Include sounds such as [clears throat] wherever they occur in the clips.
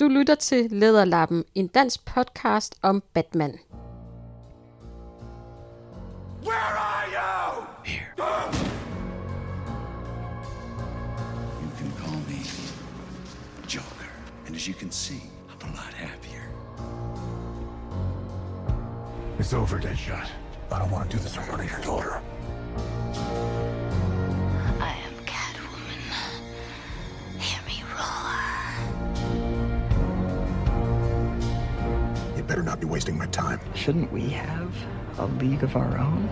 Du lytter til Lederlappen, en dansk podcast om Batman. Where are you? Here. You can call me Joker. And as you can see, I'm a lot happier. It's over, Deadshot. I don't want to do this in front of your daughter. Be wasting my time. Shouldn't we have a league of our own?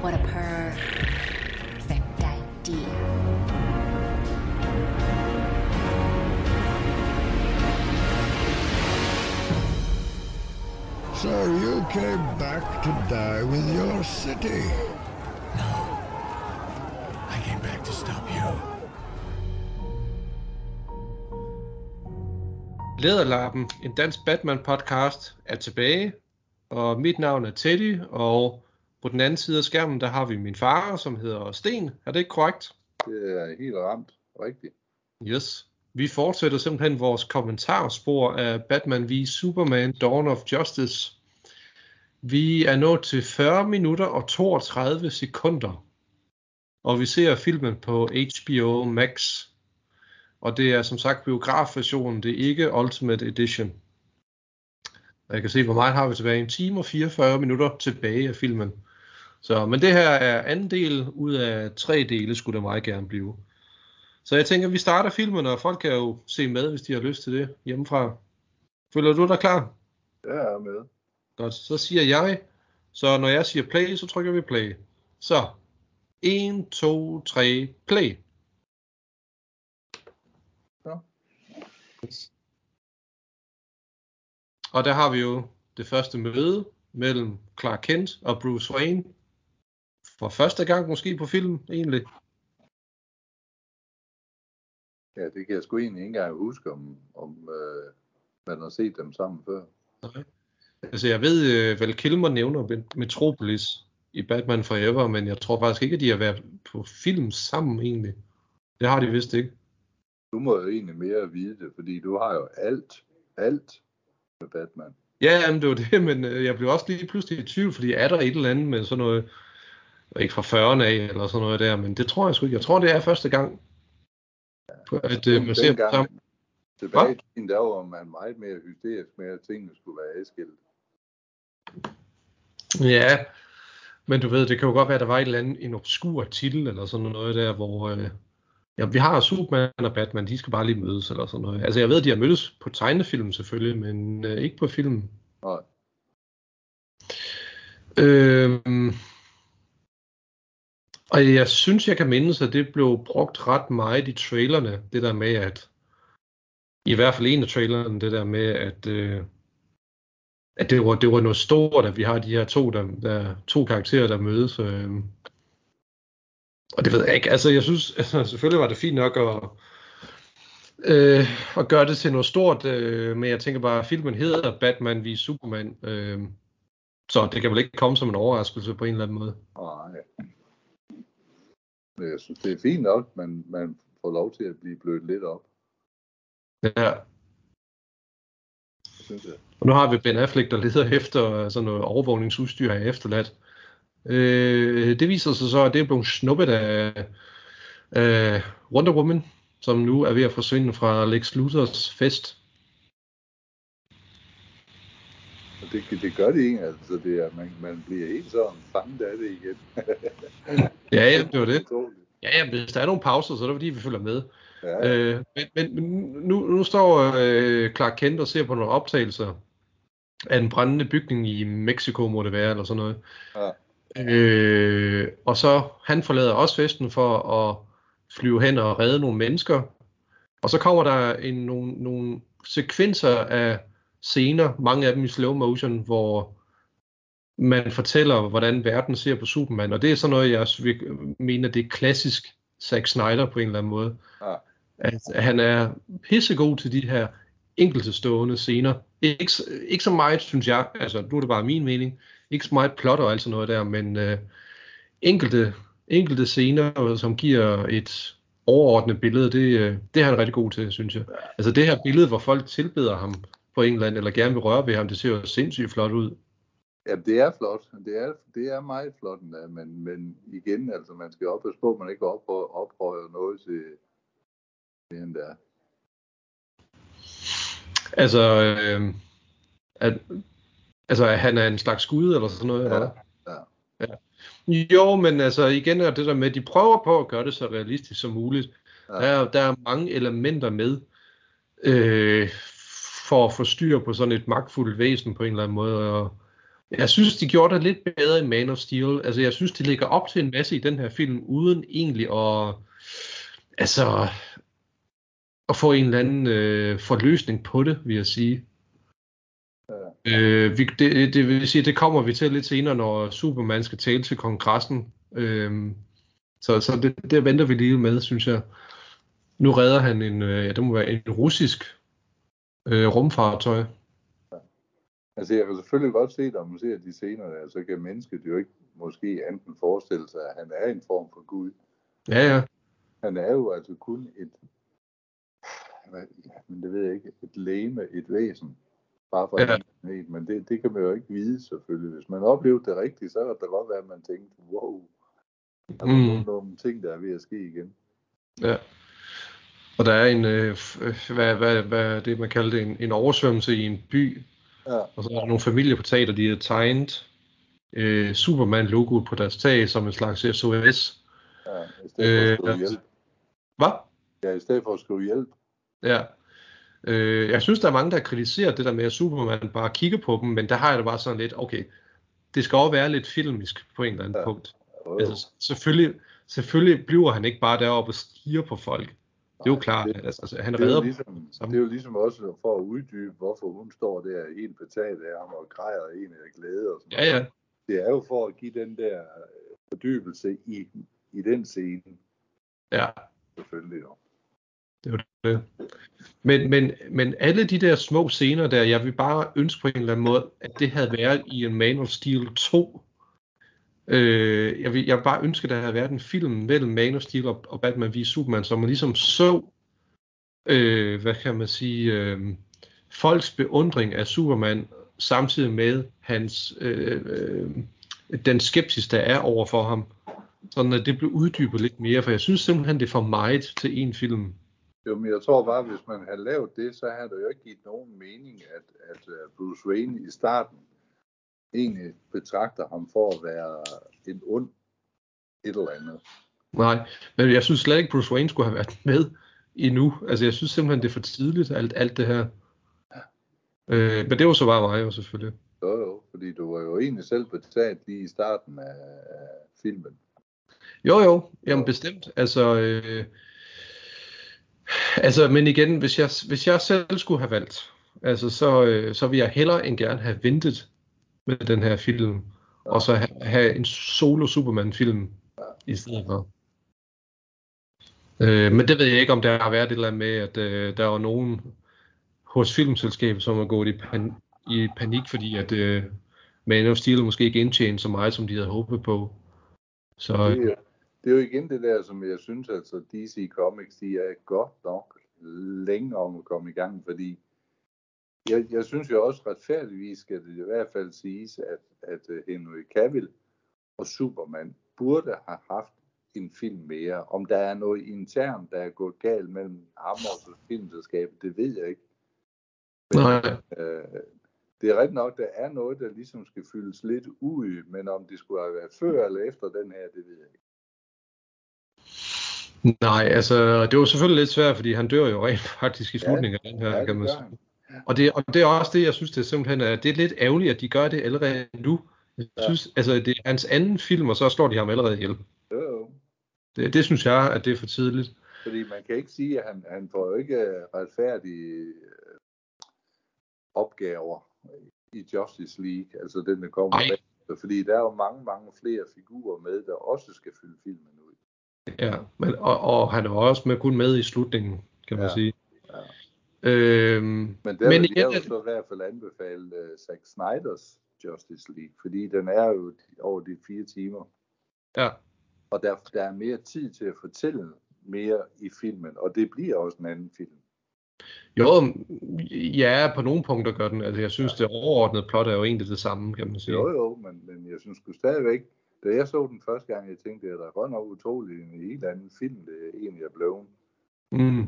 What a perfect idea. So you came back to die with your city. Lederlappen, en dansk Batman-podcast, er tilbage, og mit navn er Teddy, og på den anden side af skærmen, der har vi min far, som hedder Sten. Er det ikke korrekt? Det er helt ramt. Rigtigt. Yes. Vi fortsætter simpelthen vores kommentarspor af Batman v Superman Dawn of Justice. Vi er nået til 40 minutter og 32 sekunder, og vi ser filmen på HBO Max. Og det er som sagt biografversionen, det er ikke Ultimate Edition. Og jeg kan se, hvor meget har vi tilbage. En time og 44 minutter tilbage af filmen. Så, men det her er anden del ud af tre dele, skulle det meget gerne blive. Så jeg tænker, vi starter filmen, og folk kan jo se med, hvis de har lyst til det hjemmefra. Føler du dig klar? Jeg er med. Godt, så siger jeg. Så når jeg siger play, så trykker vi play. Så, 1, 2, 3, play. Ja. Og der har vi jo det første møde mellem Clark Kent og Bruce Wayne. For første gang måske på film, egentlig. Ja, det kan jeg sgu egentlig ikke engang huske, om, om øh, man har set dem sammen før. Nej. Altså jeg ved, øh, vel Kilmer nævner Metropolis i Batman Forever, men jeg tror faktisk ikke, at de har været på film sammen egentlig. Det har de vist ikke. Du må jo egentlig mere vide det, fordi du har jo alt, alt med Batman. Ja, jamen, det var det, [laughs] men øh, jeg blev også lige pludselig i tvivl, fordi er der et eller andet med sådan noget, ikke fra 40'erne af, eller sådan noget der, men det tror jeg sgu ikke. Jeg tror, det er første gang, at øh, man ser Dengang, sammen. Tilbage i tiden, der var man meget mere hysterisk med, at tingene skulle være adskilt. Ja, men du ved, det kan jo godt være, at der var et eller andet, en obskur titel, eller sådan noget der, hvor, øh, ja, vi har Superman og Batman, de skal bare lige mødes, eller sådan noget. Altså, jeg ved, de har mødtes på tegnefilm selvfølgelig, men øh, ikke på film. Nej. Øhm, og jeg synes, jeg kan mindes, at det blev brugt ret meget i trailerne, det der med, at i hvert fald en af trailerne, det der med, at, øh, at det, var, det var noget stort, at vi har de her to, der, der, to karakterer, der mødes. Øh, og det ved jeg ikke, altså jeg synes, [laughs] altså, selvfølgelig var det fint nok at, øh, at gøre det til noget stort, øh, men jeg tænker bare, at filmen hedder Batman v Superman, øh, så det kan vel ikke komme som en overraskelse på en eller anden måde. Nej. Men jeg synes, det er fint nok, at man, man får lov til at blive blødt lidt op. Ja, Synes jeg. og nu har vi Ben Affleck, der leder [laughs] efter sådan noget overvågningsudstyr af efterladt. Øh, det viser sig så, at det er blevet snuppet af, af Wonder Woman, som nu er ved at forsvinde fra Lex Luthers fest. Og det, det gør det ikke, altså det er, man, man bliver helt sådan fanget af det igen. Ja, ja, det var det. [laughs] Ja, ja, hvis der er nogle pauser, så er det fordi, vi følger med. Ja, Øh, men, men men nu, nu står øh, Clark Kent og ser på nogle optagelser af en brændende bygning i Mexico, må det være, eller sådan noget. Ja. Øh, og så han forlader også festen for at flyve hen og redde nogle mennesker. Og så kommer der en, nogle, nogle sekvenser af scener, mange af dem i slow motion, hvor man fortæller, hvordan verden ser på Superman. Og det er sådan noget, jeg mener, det er klassisk Zack Snyder på en eller anden måde. Ja. At han er pissegod til de her enkelte stående scener. Ikke, ikke så meget, synes jeg, altså nu er det bare min mening, ikke så meget plot og alt sådan noget der, men øh, enkelte, enkelte scener, som giver et overordnet billede, det, øh, det er han rigtig god til, synes jeg. Altså det her billede, hvor folk tilbeder ham på England, eller gerne vil røre ved ham, det ser jo sindssygt flot ud. Ja, det er flot. Det er, det er meget flot men, men igen, altså man skal op og på, at man ikke ophøjer, ophøjer noget til den der. Altså, øh, at, altså, at han er en slags skud eller sådan noget? Ja, eller? ja. ja. Jo, men altså igen er det der med, at de prøver på at gøre det så realistisk som muligt. Ja. Der, er, der er mange elementer med, øh, for at få styr på sådan et magtfuldt væsen på en eller anden måde. Og jeg synes, de gjorde det lidt bedre i Man of Steel. Altså jeg synes, de ligger op til en masse i den her film, uden egentlig at, altså, at få en eller anden øh, forløsning på det, vil jeg sige. Ja. Øh, vi, det, det vil sige, det kommer vi til lidt senere, når Superman skal tale til kongressen. Øh, så så det, det venter vi lige med, synes jeg. Nu redder han en, øh, ja, det må være en russisk øh, rumfartøj. Ja. Altså jeg kan selvfølgelig godt se, når man ser de scener der, så kan mennesket jo ikke måske enten forestille sig, at han er en form for Gud. Ja, ja. Han er jo altså kun et, hvad, men det ved jeg ikke, et læme, et væsen, bare for ja. en planet, men det, det kan man jo ikke vide selvfølgelig. Hvis man oplevede det rigtigt, så kan det godt være, at man tænkte, wow, der er mm. nogle, ting, der er ved at ske igen. Ja. Og der er en, øh, hvad, hvad, hvad det man kalder det, en, en oversvømmelse i en by. Ja. Og så er der nogle familieportrætter, de har tegnet øh, Superman-logoet på deres tag som en slags SOS. Ja, i stedet for at skrive Øh, hjælp. Hvad? Ja, i stedet for at skrive hjælp. Ja. Øh, jeg synes, der er mange, der kritiserer det der med, at Superman bare kigger på dem, men der har jeg det bare sådan lidt, okay, det skal også være lidt filmisk på en eller anden Ja. punkt. Jo, jo. Altså, selvfølgelig, selvfølgelig bliver han ikke bare deroppe og stiger på folk. Det er jo klart, det- altså, altså, han Det er, jo ligesom, sammen. det er jo ligesom også for at uddybe, hvorfor hun står der helt betaget af ham og græder en af glæde og sådan Ja, ja. Det er jo for at give den der fordybelse i, i den scene, Ja, selvfølgelig. Jo det var det. Men, men, men alle de der små scener der, jeg vil bare ønske på en eller anden måde, at det havde været i en Man of Steel 2. Øh, jeg, vil, jeg vil bare ønske, at der havde været en film mellem Man of Steel og, og Batman v Superman, så man ligesom så, øh, hvad kan man sige, øh, folks beundring af Superman, samtidig med hans, øh, øh, den skepsis, der er over for ham. Sådan at det blev uddybet lidt mere, for jeg synes simpelthen, det er for meget til en film. Jo, men jeg tror bare, hvis man havde lavet det, så havde det jo ikke givet nogen mening, at, at øh, Bruce Wayne i starten egentlig betragter ham for at være en ond et eller andet. Nej, men jeg synes slet ikke, Bruce Wayne skulle have været med endnu. Altså, jeg synes simpelthen, det er for tidligt, alt, alt det her. Øh, men det var så bare mig jo selvfølgelig. Jo, jo, fordi du var jo egentlig selv betalt lige i starten af, af filmen. Jo, jo, jamen bestemt. Altså, øh, altså, men igen, hvis jeg, hvis jeg selv skulle have valgt, altså, så, øh, så ville jeg hellere end gerne have ventet med den her film, og så ha- have en solo Superman-film i stedet for. Øh, men det ved jeg ikke, om der har været et eller andet med, at øh, der var nogen hos filmselskabet, som er gået i, pan- i panik, fordi at øh, Man of Steel måske ikke indtjente så meget, som de havde håbet på. Så øh, det er jo igen det der, som jeg synes, altså DC Comics, de er godt nok længe om at komme i gang, fordi jeg, jeg synes jo også retfærdigvis skal det i hvert fald siges, at, at øh, Henry Cavill og Superman burde have haft en film mere. Om der er noget internt, der er gået galt mellem ham og filmselskabet, det ved jeg ikke. nej. Øh, det er rigtigt nok, der er noget, der ligesom skal fyldes lidt ud, men om det skulle have været før eller efter den her, det ved jeg ikke. Nej, altså det var selvfølgelig lidt svært, fordi han dør jo rent [laughs] faktisk i Ja, slutningen af den her, ja, kan man sige. Og det, og det er også det, jeg synes, det er simpelthen er, det er lidt ærgerligt, at de gør det allerede nu. Jeg Ja. synes, altså det er hans anden film, og så slår de ham allerede ihjel. Jo, jo. Det, det synes jeg, at det er for tidligt. Fordi man kan ikke sige, at han, han får jo ikke øh, retfærdige øh, opgaver i Justice League, altså den, der kommer Nej. bagefter. Fordi der er jo mange, mange flere figurer med, der også skal fylde filmen. Ja, men, og, og han er også med, kun med i slutningen, kan man Ja. sige. Ja. Øhm, Men der Men men vil jeg er jo det- så i hvert fald anbefale uh, Zack Snyders Justice League, fordi den er jo over de fire timer. ja, Og der, der er mere tid til at fortælle mere i filmen, og det bliver også en anden film. Jo, ja, på nogle punkter gør den. Altså, jeg synes, det overordnede plot er jo egentlig det samme, kan man sige. Jo, jo, men, men jeg synes stadigvæk, da jeg så den første gang, jeg tænkte, at der er godt nok utroligt en helt anden film, det egentlig er blevet. Mm.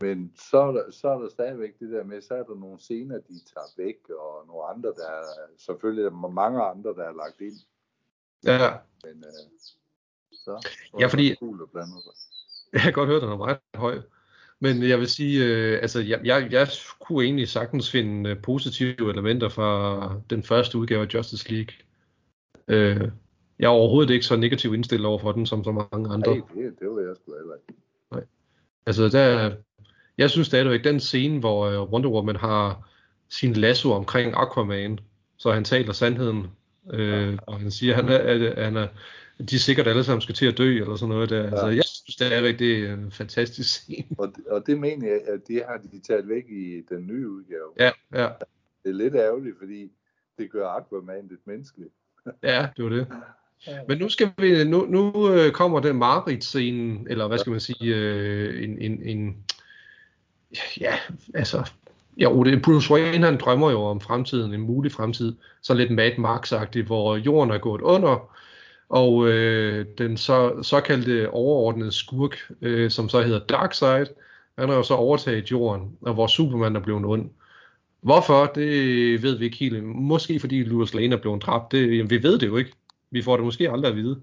Men så er, der, så er der stadigvæk det der med, så er der nogle scener, de tager væk, og nogle andre, der er, selvfølgelig er der mange andre, der er lagt ind. Ja, Men øh, så, Ja, fordi- det cool at blande sig. jeg kan godt høre, den er meget høj. Men jeg vil sige, øh, altså, jeg, jeg, jeg kunne egentlig sagtens finde øh, positive elementer fra den første udgave af Justice League. Øh, jeg er overhovedet ikke så negativ indstillet over for den, som så mange andre. Nej, det, det var jeg sgu heller ikke. Altså, der, jeg synes stadigvæk, den scene, hvor øh, Wonder Woman har sin lasso omkring Aquaman, så han taler sandheden, øh, og han siger, at han er, at han er, de sikkert alle sammen skal til at dø, eller sådan noget der. Altså, jeg synes stadigvæk, det er en fantastisk scene. Og, det- og det mener jeg, at det har de taget væk i den nye udgave. Ja, ja, Det er lidt ærgerligt, fordi det gør Aquaman lidt menneskeligt. ja, det var det. [laughs] Men nu skal vi, nu, nu øh, kommer den Marit-scene, eller hvad skal man sige, øh, en, en, en, ja, altså, Ja, Bruce Wayne, han drømmer jo om fremtiden, en mulig fremtid, så lidt Mad max hvor jorden er gået under, og øh, den så, såkaldte overordnede skurk, øh, som så hedder Darkseid, han har jo så overtaget jorden, og hvor Superman er blevet ond. Hvorfor, det ved vi ikke helt. Måske fordi Louis Lane er blevet dræbt. Det, jamen, vi ved det jo ikke. Vi får det måske aldrig at vide.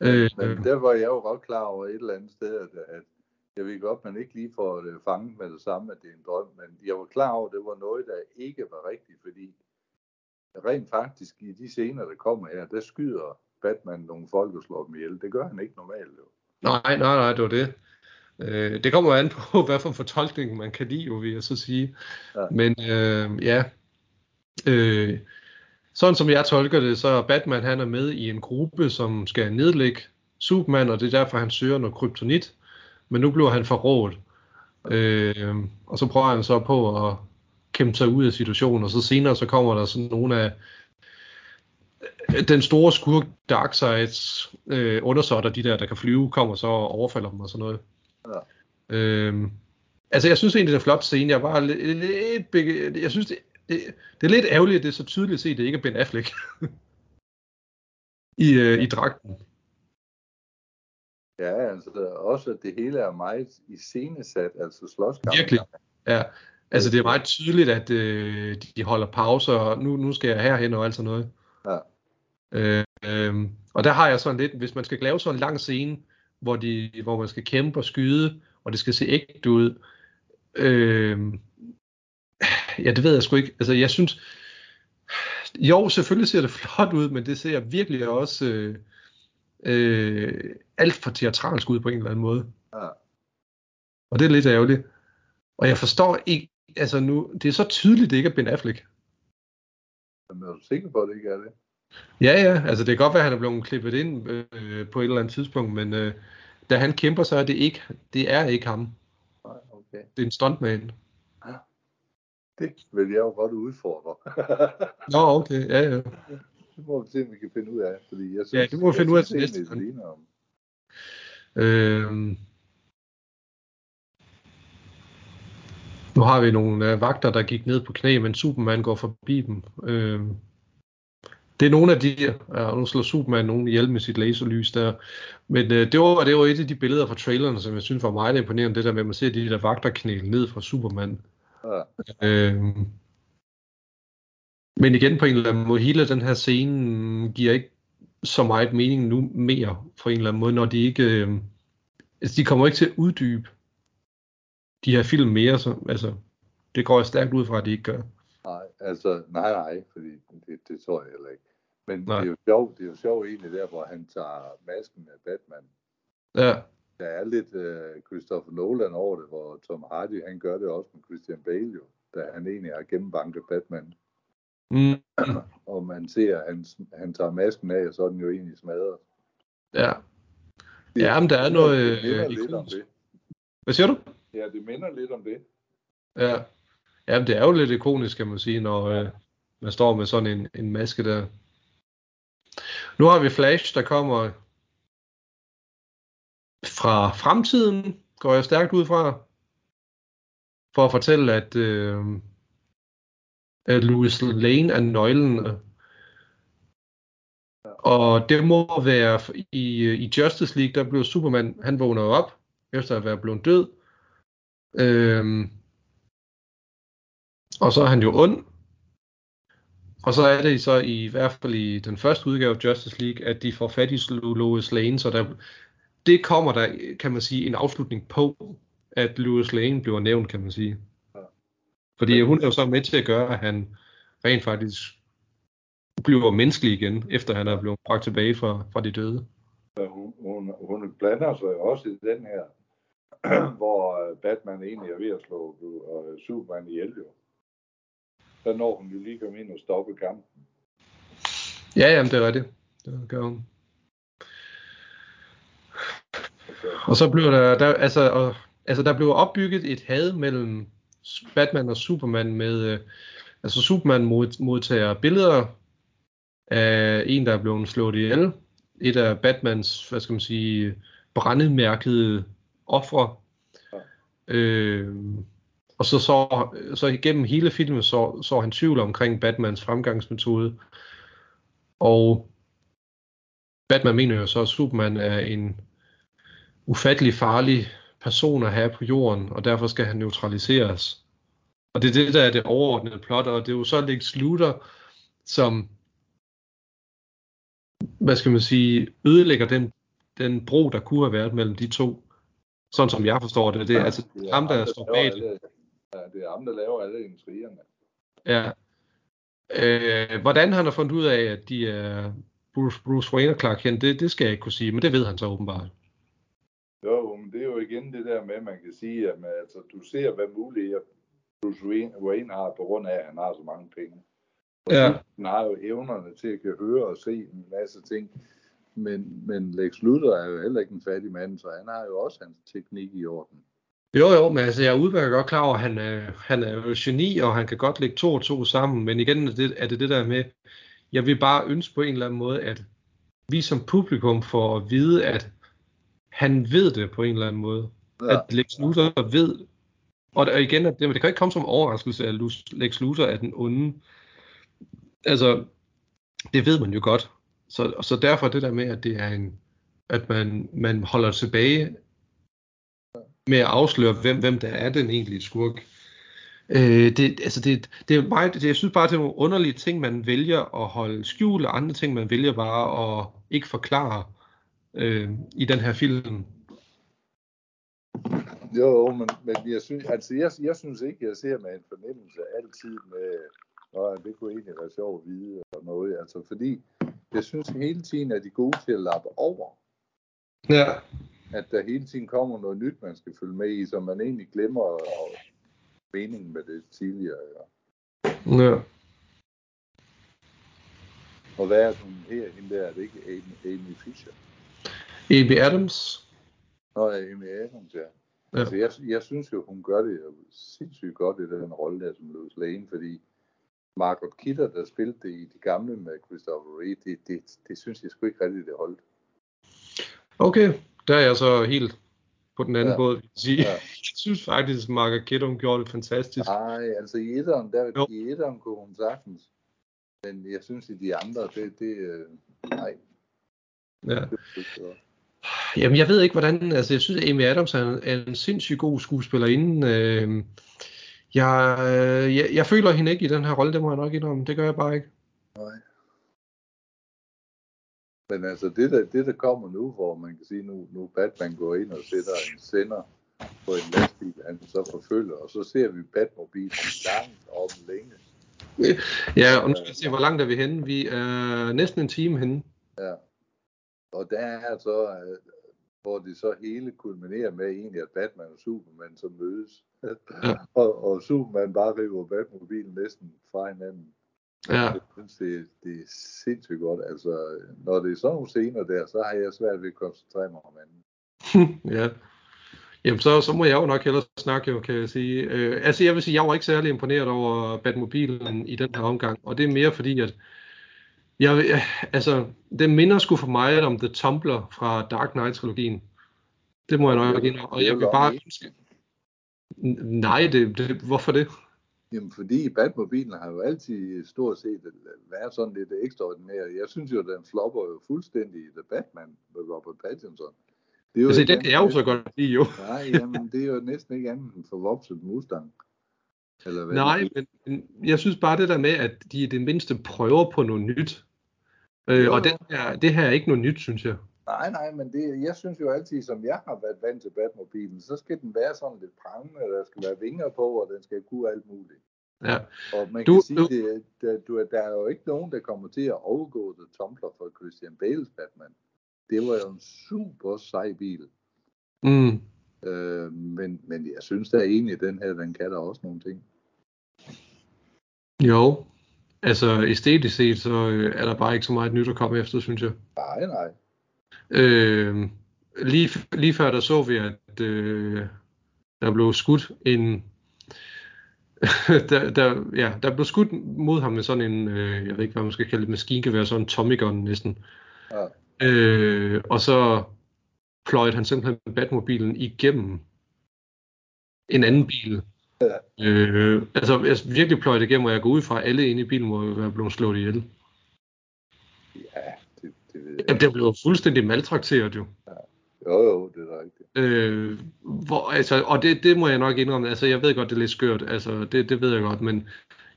Øh, Men der var jeg jo godt klar over et eller andet sted, at, at jeg ved godt, man ikke lige får det fanget med det samme, at det er en drøm, men jeg var klar over, at det var noget, der ikke var rigtigt, fordi rent faktisk i de scener, der kommer her, der skyder Batman nogle folk og slår dem ihjel. Det gør han ikke normalt. Jo. Nej, nej, nej, det var det. Øh, det kommer an på, [laughs] hvad for en fortolkning man kan lide, jo, vil jeg så sige. Ja. Men øh, ja, øh, sådan som jeg tolker det, så er Batman han er med i en gruppe, som skal nedlægge Superman, og det er derfor, han søger noget kryptonit. Men nu bliver han forrådt. Øh, og så prøver han så på at kæmpe sig ud af situationen, og så senere så kommer der sådan nogle af den store skurk Darkseids øh, undersåtter, de der, der kan flyve, kommer så og overfalder dem og sådan noget. Ja. Øhm, altså, jeg synes egentlig, det er en flot scene. Jeg var lidt, lidt jeg synes, det, det, det er lidt ærgerligt, at det er så tydeligt at se, at det ikke er Ben Affleck [laughs] i, øh, i dragten. Ja, altså også, at det hele er meget iscenesat, altså slåskamp. Virkelig. Ja. Altså, det er meget tydeligt, at øh, de holder pauser, og nu, nu skal jeg herhen og alt sådan noget. Ja. Øh, øh, og der har jeg sådan lidt, hvis man skal lave sådan en lang scene, hvor, de, hvor man skal kæmpe og skyde, og det skal se ægte ud. Øh, ja, det ved jeg sgu ikke. Altså, jeg synes, jo, selvfølgelig ser det [laughs] flot ud, men det ser virkelig også øh, øh, alt for teatralsk ud på en eller anden måde. Ja. Og det er lidt ærgerligt. Og jeg forstår ikke, altså nu, det er så tydeligt, det ikke er Ben Affleck. Men er du sikker på, at det ikke er det? Ja, ja, altså det kan godt være, at han er blevet klippet ind øh, på et eller andet tidspunkt, men øh, da han kæmper, så er det ikke, det er ikke ham. Nej, okay. Det er en stuntman. Det vil jeg jo godt udfordre. [laughs] Nå, okay, ja, ja. det må vi se, om vi kan finde ud af. Fordi jeg synes, Ja, det må vi finde ud af til næste egentlig, det ligner om. Øh, nu har vi nogle øh, vagter, der gik ned på knæ, men Superman går forbi dem. Øh, det er nogle af de, ja, nu slår Superman nogen ihjel med sit laserlys der. Men øh, det, var, det var et af de billeder fra traileren, som jeg synes var meget imponerende, det der med, at man ser de der vagter knæle ned fra Superman. Ja. Øh, men igen på en eller anden måde, hele den her scene giver ikke så meget mening nu mere, på en eller anden måde, når de ikke, øh, altså de kommer ikke til at uddybe de her film mere, så, altså, det går jeg stærkt ud fra, at de ikke gør. Nej, altså, nej, nej, fordi det, det tror jeg heller ikke. Men Nej. det er, jo sjovt, det er jo sjovt egentlig der, hvor han tager masken af Batman. Ja, Der er lidt uh, Christopher Nolan over det, hvor Tom Hardy, han gør det også med Christian Bale jo, da han egentlig har gennembanket Batman. mm, Og man ser, at han, han tager masken af, og så er den jo egentlig smadret. ja. Ja, men der er noget Det minder øh, lidt om det. Hvad siger du? Ja, det minder lidt om det. Ja. ja, men det er jo lidt ikonisk, kan man sige, når øh, man står med sådan en, en maske der. Nu har vi Flash, der kommer fra fremtiden, går jeg stærkt ud fra, for at fortælle, at, øh, at Louis Lane er nøglen. Og det må være i, øh, i Justice League, der blev Superman, han vågner op, efter at være blevet død. Øh, og så er han jo ond. Og så er det så i, i hvert fald i den første udgave af Justice League, at de får fat i Lois Lane, så der, det kommer der, kan man sige, en afslutning på, at Lois Lane bliver nævnt, kan man sige. Fordi hun er jo så med til at gøre, at han rent faktisk bliver menneskelig igen, efter han er blevet bragt tilbage fra, fra de døde. Hun, hun, hun blander sig også i den her, [clears throat] hvor øh, Batman egentlig er ved at slå uh, Superman ihjel jo. Der når hun jo lige komme ind og stoppe kampen. Ja, jamen det er rigtigt. Det gør hun. Og så blev der, der altså, og, altså der blev opbygget et had mellem Batman og Superman med, øh, altså Superman mod, modtager billeder af en, der er blevet slået ihjel. Et af Batmans, hvad skal man sige, brændemærkede ofre. Øh, og så, så, så igennem hele filmen så, så han tvivl omkring Batmans fremgangsmetode. Og Batman mener jo så, at Superman er en ufattelig farlig person at have på jorden, og derfor skal han neutraliseres. Og det er det, der er det overordnede plot, og det er jo så Lex Luthor, som, hvad skal man sige, ødelægger den, den bro, der kunne have været mellem de to. Sådan som jeg forstår det. Det er ja, altså det er ham, der, der står bag det. Ja, det er ham, der laver alle intrigerne. Ja. Øh, hvordan han har fundet ud af, at de er Bruce, Bruce Wayne og Clark Kent, det, det skal jeg ikke kunne sige, men det ved han så åbenbart. Jo, men det er jo igen det der med, at man kan sige, at man, altså, du ser, hvad muligheder Bruce Wayne har, på grund af, at han har så mange penge. Og ja. Han har jo evnerne til at kan høre og se en masse ting. Men, men Lex Luthor er jo heller ikke en fattig mand, så han har jo også hans teknik i orden. Jo, jo, men altså, jeg er udmærket godt klar over, at han er, han er jo geni, og han kan godt lægge to og to sammen, men igen er det, er det det der med, jeg vil bare ønske på en eller anden måde, at vi som publikum får at vide, at han ved det på en eller anden måde. Ja. At Lex Luthor ved, og der, igen, at det, det kan ikke komme som overraskelse, at Lex Luthor er den onde. Altså, det ved man jo godt. Så, så derfor det der med, at det er en, at man, man holder tilbage med at afsløre, hvem, hvem der er den egentlige skurk. Øh, det, altså det, det er meget, det, jeg synes bare, det er nogle underlige ting, man vælger at holde skjult, og andre ting, man vælger bare at ikke forklare øh, i den her film. Jo, men, men jeg, synes, altså jeg, jeg synes ikke, jeg ser med en fornemmelse altid med, at det kunne egentlig være sjovt at vide, og noget, altså fordi jeg synes hele tiden, at de er gode til at lappe over. Ja. At der hele tiden kommer noget nyt, man skal følge med i, så man egentlig glemmer og meningen med det tidligere. Ja. ja. Og hvad er hun her, hende der? Er det ikke Amy Fisher? Amy Adams. Nå, ja, Amy Adams, ja. ja. Altså, jeg, jeg synes jo, hun gør det sindssygt godt i den rolle der som Louis Lane, fordi Margaret Kidder, der spillede det i de gamle med Christopher Reeve, det, det, det synes jeg sgu ikke rigtigt, det holdt. Okay, der er jeg så helt på den anden ja. båd, sige. Ja. [laughs] Jeg synes faktisk, at Margaret Kidder, hun gjorde det fantastisk. Nej, altså i etteren, der, jo. i etteren kunne hun sagtens. Men jeg synes, i de andre, det, det øh, nej. Ja. Jamen, jeg ved ikke, hvordan... Altså, jeg synes, at Amy Adams er en, er en sindssygt god skuespillerinde. Øh, jeg, øh, jeg, jeg føler hende ikke i den her rolle, det må jeg nok indrømme. Det gør jeg bare ikke. Nej. Men altså, det der, det der kommer nu, hvor man kan sige, nu, nu Batman går ind og sætter en sender på en lastbil, han så forfølger, og så ser vi Batmobilen langt om længe. Ja, og nu skal vi se, hvor langt er vi henne. Vi er næsten en time henne. Ja. Og der er så, øh, hvor det så hele kulminerer med egentlig, at Batman og Superman så mødes. Ja. [laughs] og, og Superman bare river Batmobilen næsten fra hinanden. Ja. Jeg synes, det, det er sindssygt godt. Altså, når det er sådan nogle scener der, så har jeg svært ved at koncentrere mig om anden. [laughs] ja. Jamen, så, så må jeg jo nok hellere snakke, jo, kan jeg sige. Øh, altså, jeg vil sige, jeg var ikke særlig imponeret over Batmobilen i den her omgang, og det er mere fordi, at jeg, altså, det minder sgu for mig om The Tumbler fra Dark Knight-trilogien. Det må jeg nok indrømme. Og jeg vil bare ønske... Nej, det, det, hvorfor det? Jamen, fordi Batmobilen har jo altid stort set været sådan lidt ekstraordinær. Jeg synes jo, den flopper jo fuldstændig i The Batman med Robert Pattinson. Det er jo altså, den kan jeg jo så godt lide, jo. Nej, jamen, det er jo næsten ikke andet end forvokset Mustang. Eller hvad Nej, men, men jeg synes bare det der med, at de i det mindste prøver på noget nyt. Øh, og det her, det her er ikke noget nyt, synes jeg. Nej, nej, men det, jeg synes jo altid, som jeg har været vant til Batmobilen, så skal den være sådan lidt prangende, der skal være vinger på, og den skal kunne alt muligt. Ja. Og man Du- kan sige, du- det, der, der er jo ikke nogen, der kommer til at overgå The Tumbler for Christian Bales Batman. Det var jo en super sej bil. Mm. Øh, men, men jeg synes da egentlig, at den her, den kan der også nogle ting. Jo. Altså æstetisk set, så øh, er der bare ikke så meget nyt at komme efter, synes jeg. Nej, nej. Øh, lige, lige før der så vi, at øh, der blev skudt en... [laughs] der, der, ja, der blev skudt mod ham med sådan en, øh, jeg ved ikke, hvad man skal kalde det, maskingevær, sådan en Tommy gun næsten. Ja. Øh, og så pløjede han simpelthen Batmobilen igennem en anden bil. Ja. Øh, altså, jeg virkelig pløjede igennem, og jeg går ud fra, at alle inde i bilen må være blevet slået ihjel. Ja, det, det ved jeg. Jamen, den blev fuldstændig maltrakteret jo. Jo, jo, det er rigtigt. Øh, hvor, altså, og det, det må jeg nok indrømme. Altså, jeg ved godt, det er lidt skørt. Altså, det, det ved jeg godt. Men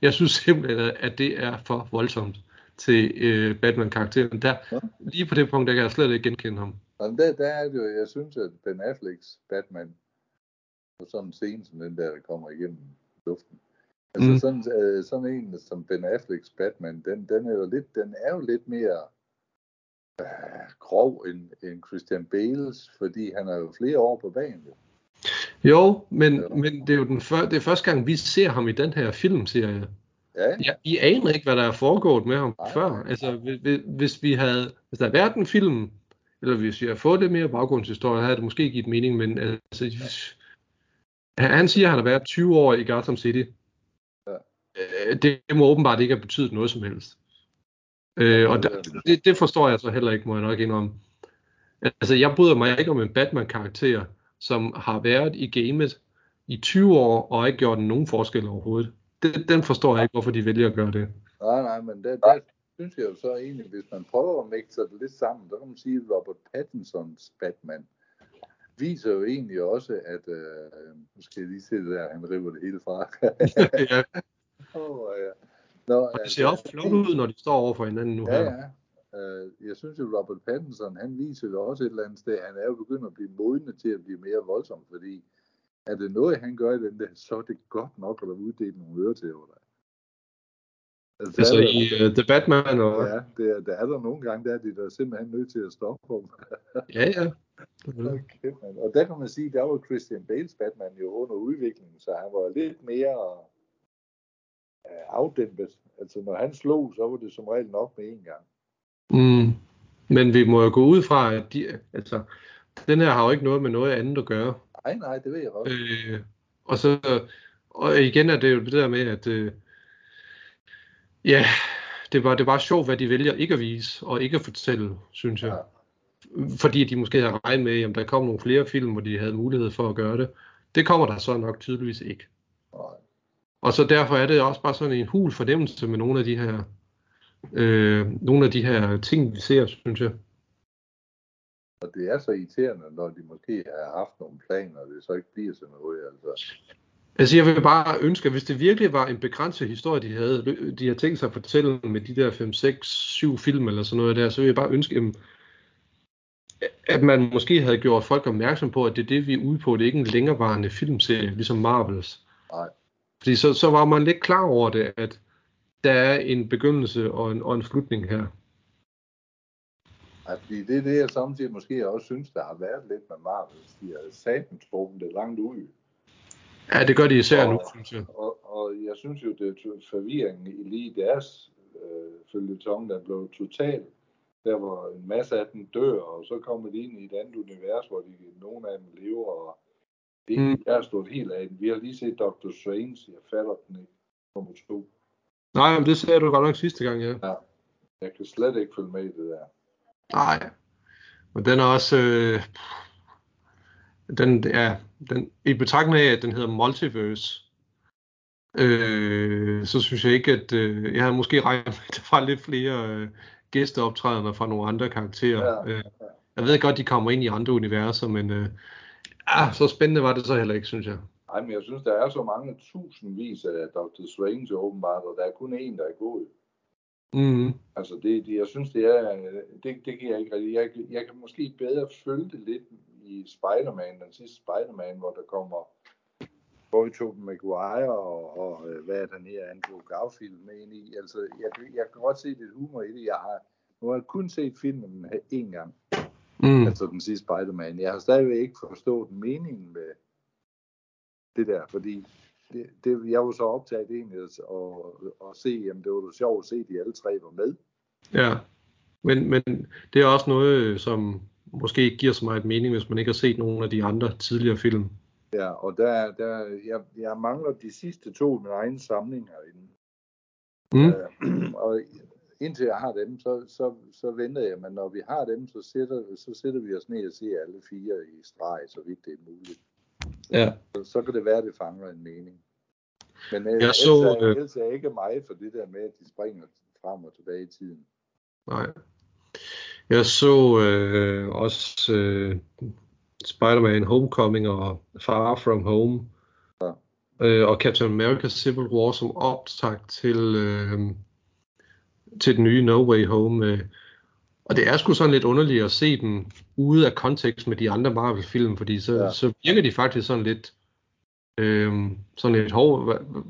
jeg synes simpelthen, at det er for voldsomt til øh, Batman-karakteren. Der, Ja. lige på det punkt, der kan jeg slet ikke genkende ham. Jamen, der, der er det jo, jeg synes, at Ben Afflecks Batman, på sådan en scene som den der, der kommer igennem luften. Altså Mm. sådan, øh, sådan en som Ben Afflecks Batman, den, den, er jo lidt, den er jo lidt mere øh, grov end, end Christian Bales, fordi han har jo flere år på banen. Jo. Jo, men, Ja. men det er jo den før, det er første gang, vi ser ham i den her filmserie. Ja, Ja, I aner ikke, hvad der er foregået med ham Nej, før. nej. Altså, hvis, hvis- vi havde, hvis der havde været en film, eller hvis vi havde fået lidt mere baggrundshistorie, havde det måske givet mening, men altså, han, han siger, at han har været 20 år i Gotham City. Ja. Øh, Det, det må åbenbart ikke have betydet noget som helst. Øh, og der, det, det forstår jeg så heller ikke, må jeg nok indrømme. Altså, jeg bryder mig ikke om en Batman-karakter, som har været i gamet i 20 år, og ikke gjort nogen forskel overhovedet. Det, den forstår jeg ikke, hvorfor de vælger at gøre det. nej, nej, men der, der synes jeg jo så egentlig, hvis man prøver at mixe det lidt sammen, så kan man sige, Robert Pattinsons Batman viser jo egentlig også, at, øh, nu skal jeg lige se det der, han river det hele fra. [laughs] ja, oh, ja. Nå, og det ser også flot ud, når de står over for hinanden nu Ja, her. ja. Øh, jeg synes jo, Robert Pattinson, han viser jo også et eller andet sted, han er jo begyndt at blive modnet til at blive mere voldsom, fordi er det noget, han gør i den der, så er det godt nok at uddele nogle øretæver der. Altså, Altså i uh, The Batman og... ja, det er, der er der nogle gange, der er de der simpelthen nødt til at stoppe ham. [laughs] Ja, ja. Okay, man. Og der kan man sige, der var Christian Bales Batman jo under udvikling, så han var lidt mere øh, afdæmpet. Altså når han slog, så var det som regel nok med en gang. Mm. Men vi må jo gå ud fra, at de, altså, den her har jo ikke noget med noget andet at gøre. Nej, nej, det ved jeg godt. Øh, og så og igen er det jo det der med, at øh, ja, det var, det var sjovt, hvad de vælger ikke at vise og ikke at fortælle, synes jeg. Fordi de måske havde regnet med, at der kom nogle flere film, hvor de havde mulighed for at gøre det. Det kommer der så nok tydeligvis ikke. Nej. Og så derfor er det også bare sådan en hul fornemmelse med nogle af de her øh, nogle af de her ting, vi ser, synes jeg. Og det er så irriterende, når de måske har haft nogle planer, og det så ikke bliver sådan noget. Altså. Altså jeg vil bare ønske, at hvis det virkelig var en begrænset historie, de havde, de havde tænkt sig at fortælle med de der 5, 6, 7 film eller sådan noget der, så vil jeg bare ønske, at man måske havde gjort folk opmærksom på, at det er det, vi er ude på. Det er ikke en længerevarende filmserie, ligesom Marvels. Nej. Fordi så, så var man lidt klar over det, at der er en begyndelse og en, og en slutning her. Fordi det er det, jeg samtidig måske også synes, der har været lidt med Marvel. De har satans trukket det langt ud. Ja, det gør de især Og- nu, synes jeg. Og, og jeg synes jo, det er forvirringen i lige deres øh, følgetong, der blev total. Der hvor en masse af dem dør, og så kommer de ind i et andet univers, hvor de, nogle af dem lever, og det Mm. er stået helt af. Vi har lige set Doctor Strange, jeg fatter den ikke, nummer to. Nej, men det sagde du godt nok sidste gang, ja. Jeg kan slet ikke følge med i det der. Nej. Og den er også... Øh, den, ja, den, i betragtning af, at den hedder Multiverse, øh, så synes jeg ikke, at øh, jeg havde måske regnet med, at der var lidt flere øh, gæsteoptrædener fra nogle andre karakterer. Ja, Øh, jeg ved godt, de kommer ind i andre universer, men øh, ah, så spændende var det så heller ikke, synes jeg. Ej, men jeg synes, der er så mange tusindvis af Dr. Strange åbenbart, og der er kun én, der er god. Mm. Altså, det, det, jeg synes, det er, det, det kan jeg ikke rigtig. Jeg, jeg kan måske bedre følge det lidt i Spider-Man, den sidste Spider-Man, hvor der kommer både Tobey Maguire og, og øh, hvad er den her, Andrew Garfield med ind i. Altså, jeg, jeg kan godt se lidt humor i det. Jeg har, nu har jeg kun set filmen én gang, Mm. altså den sidste Spider-Man. Jeg har stadigvæk ikke forstået meningen med det der, fordi det, det, jeg var så optaget egentlig at, at, at se, jamen det var jo sjovt at se, at de alle tre var med. Ja, men, men det er også noget, som måske ikke giver så meget mening, hvis man ikke har set nogen af de andre tidligere film. Ja, og der, der, jeg, jeg mangler de sidste to i min egen samling herinde. Mm. Øh, [clears throat] og indtil jeg har dem, så, så, så venter jeg, men når vi har dem, så sætter, så sætter vi os ned og ser alle fire i streg, så vidt det er muligt. Ja. Så, så kan det være, at det fanger en mening. Men Jeg ellers, så, er, øh, ellers er ikke mig for det der med, at de springer frem og tilbage i tiden. Nej. Jeg så øh, også øh, Spider-Man Homecoming og Far From Home. Ja. Øh, og Captain America Civil War som optakt til, øh, til den nye No Way Home. Øh. Og det er sgu sådan lidt underligt at se den ude af kontekst med de andre Marvel-film, fordi så, Ja. så virker de faktisk sådan lidt øh, sådan lidt hård. Hvad,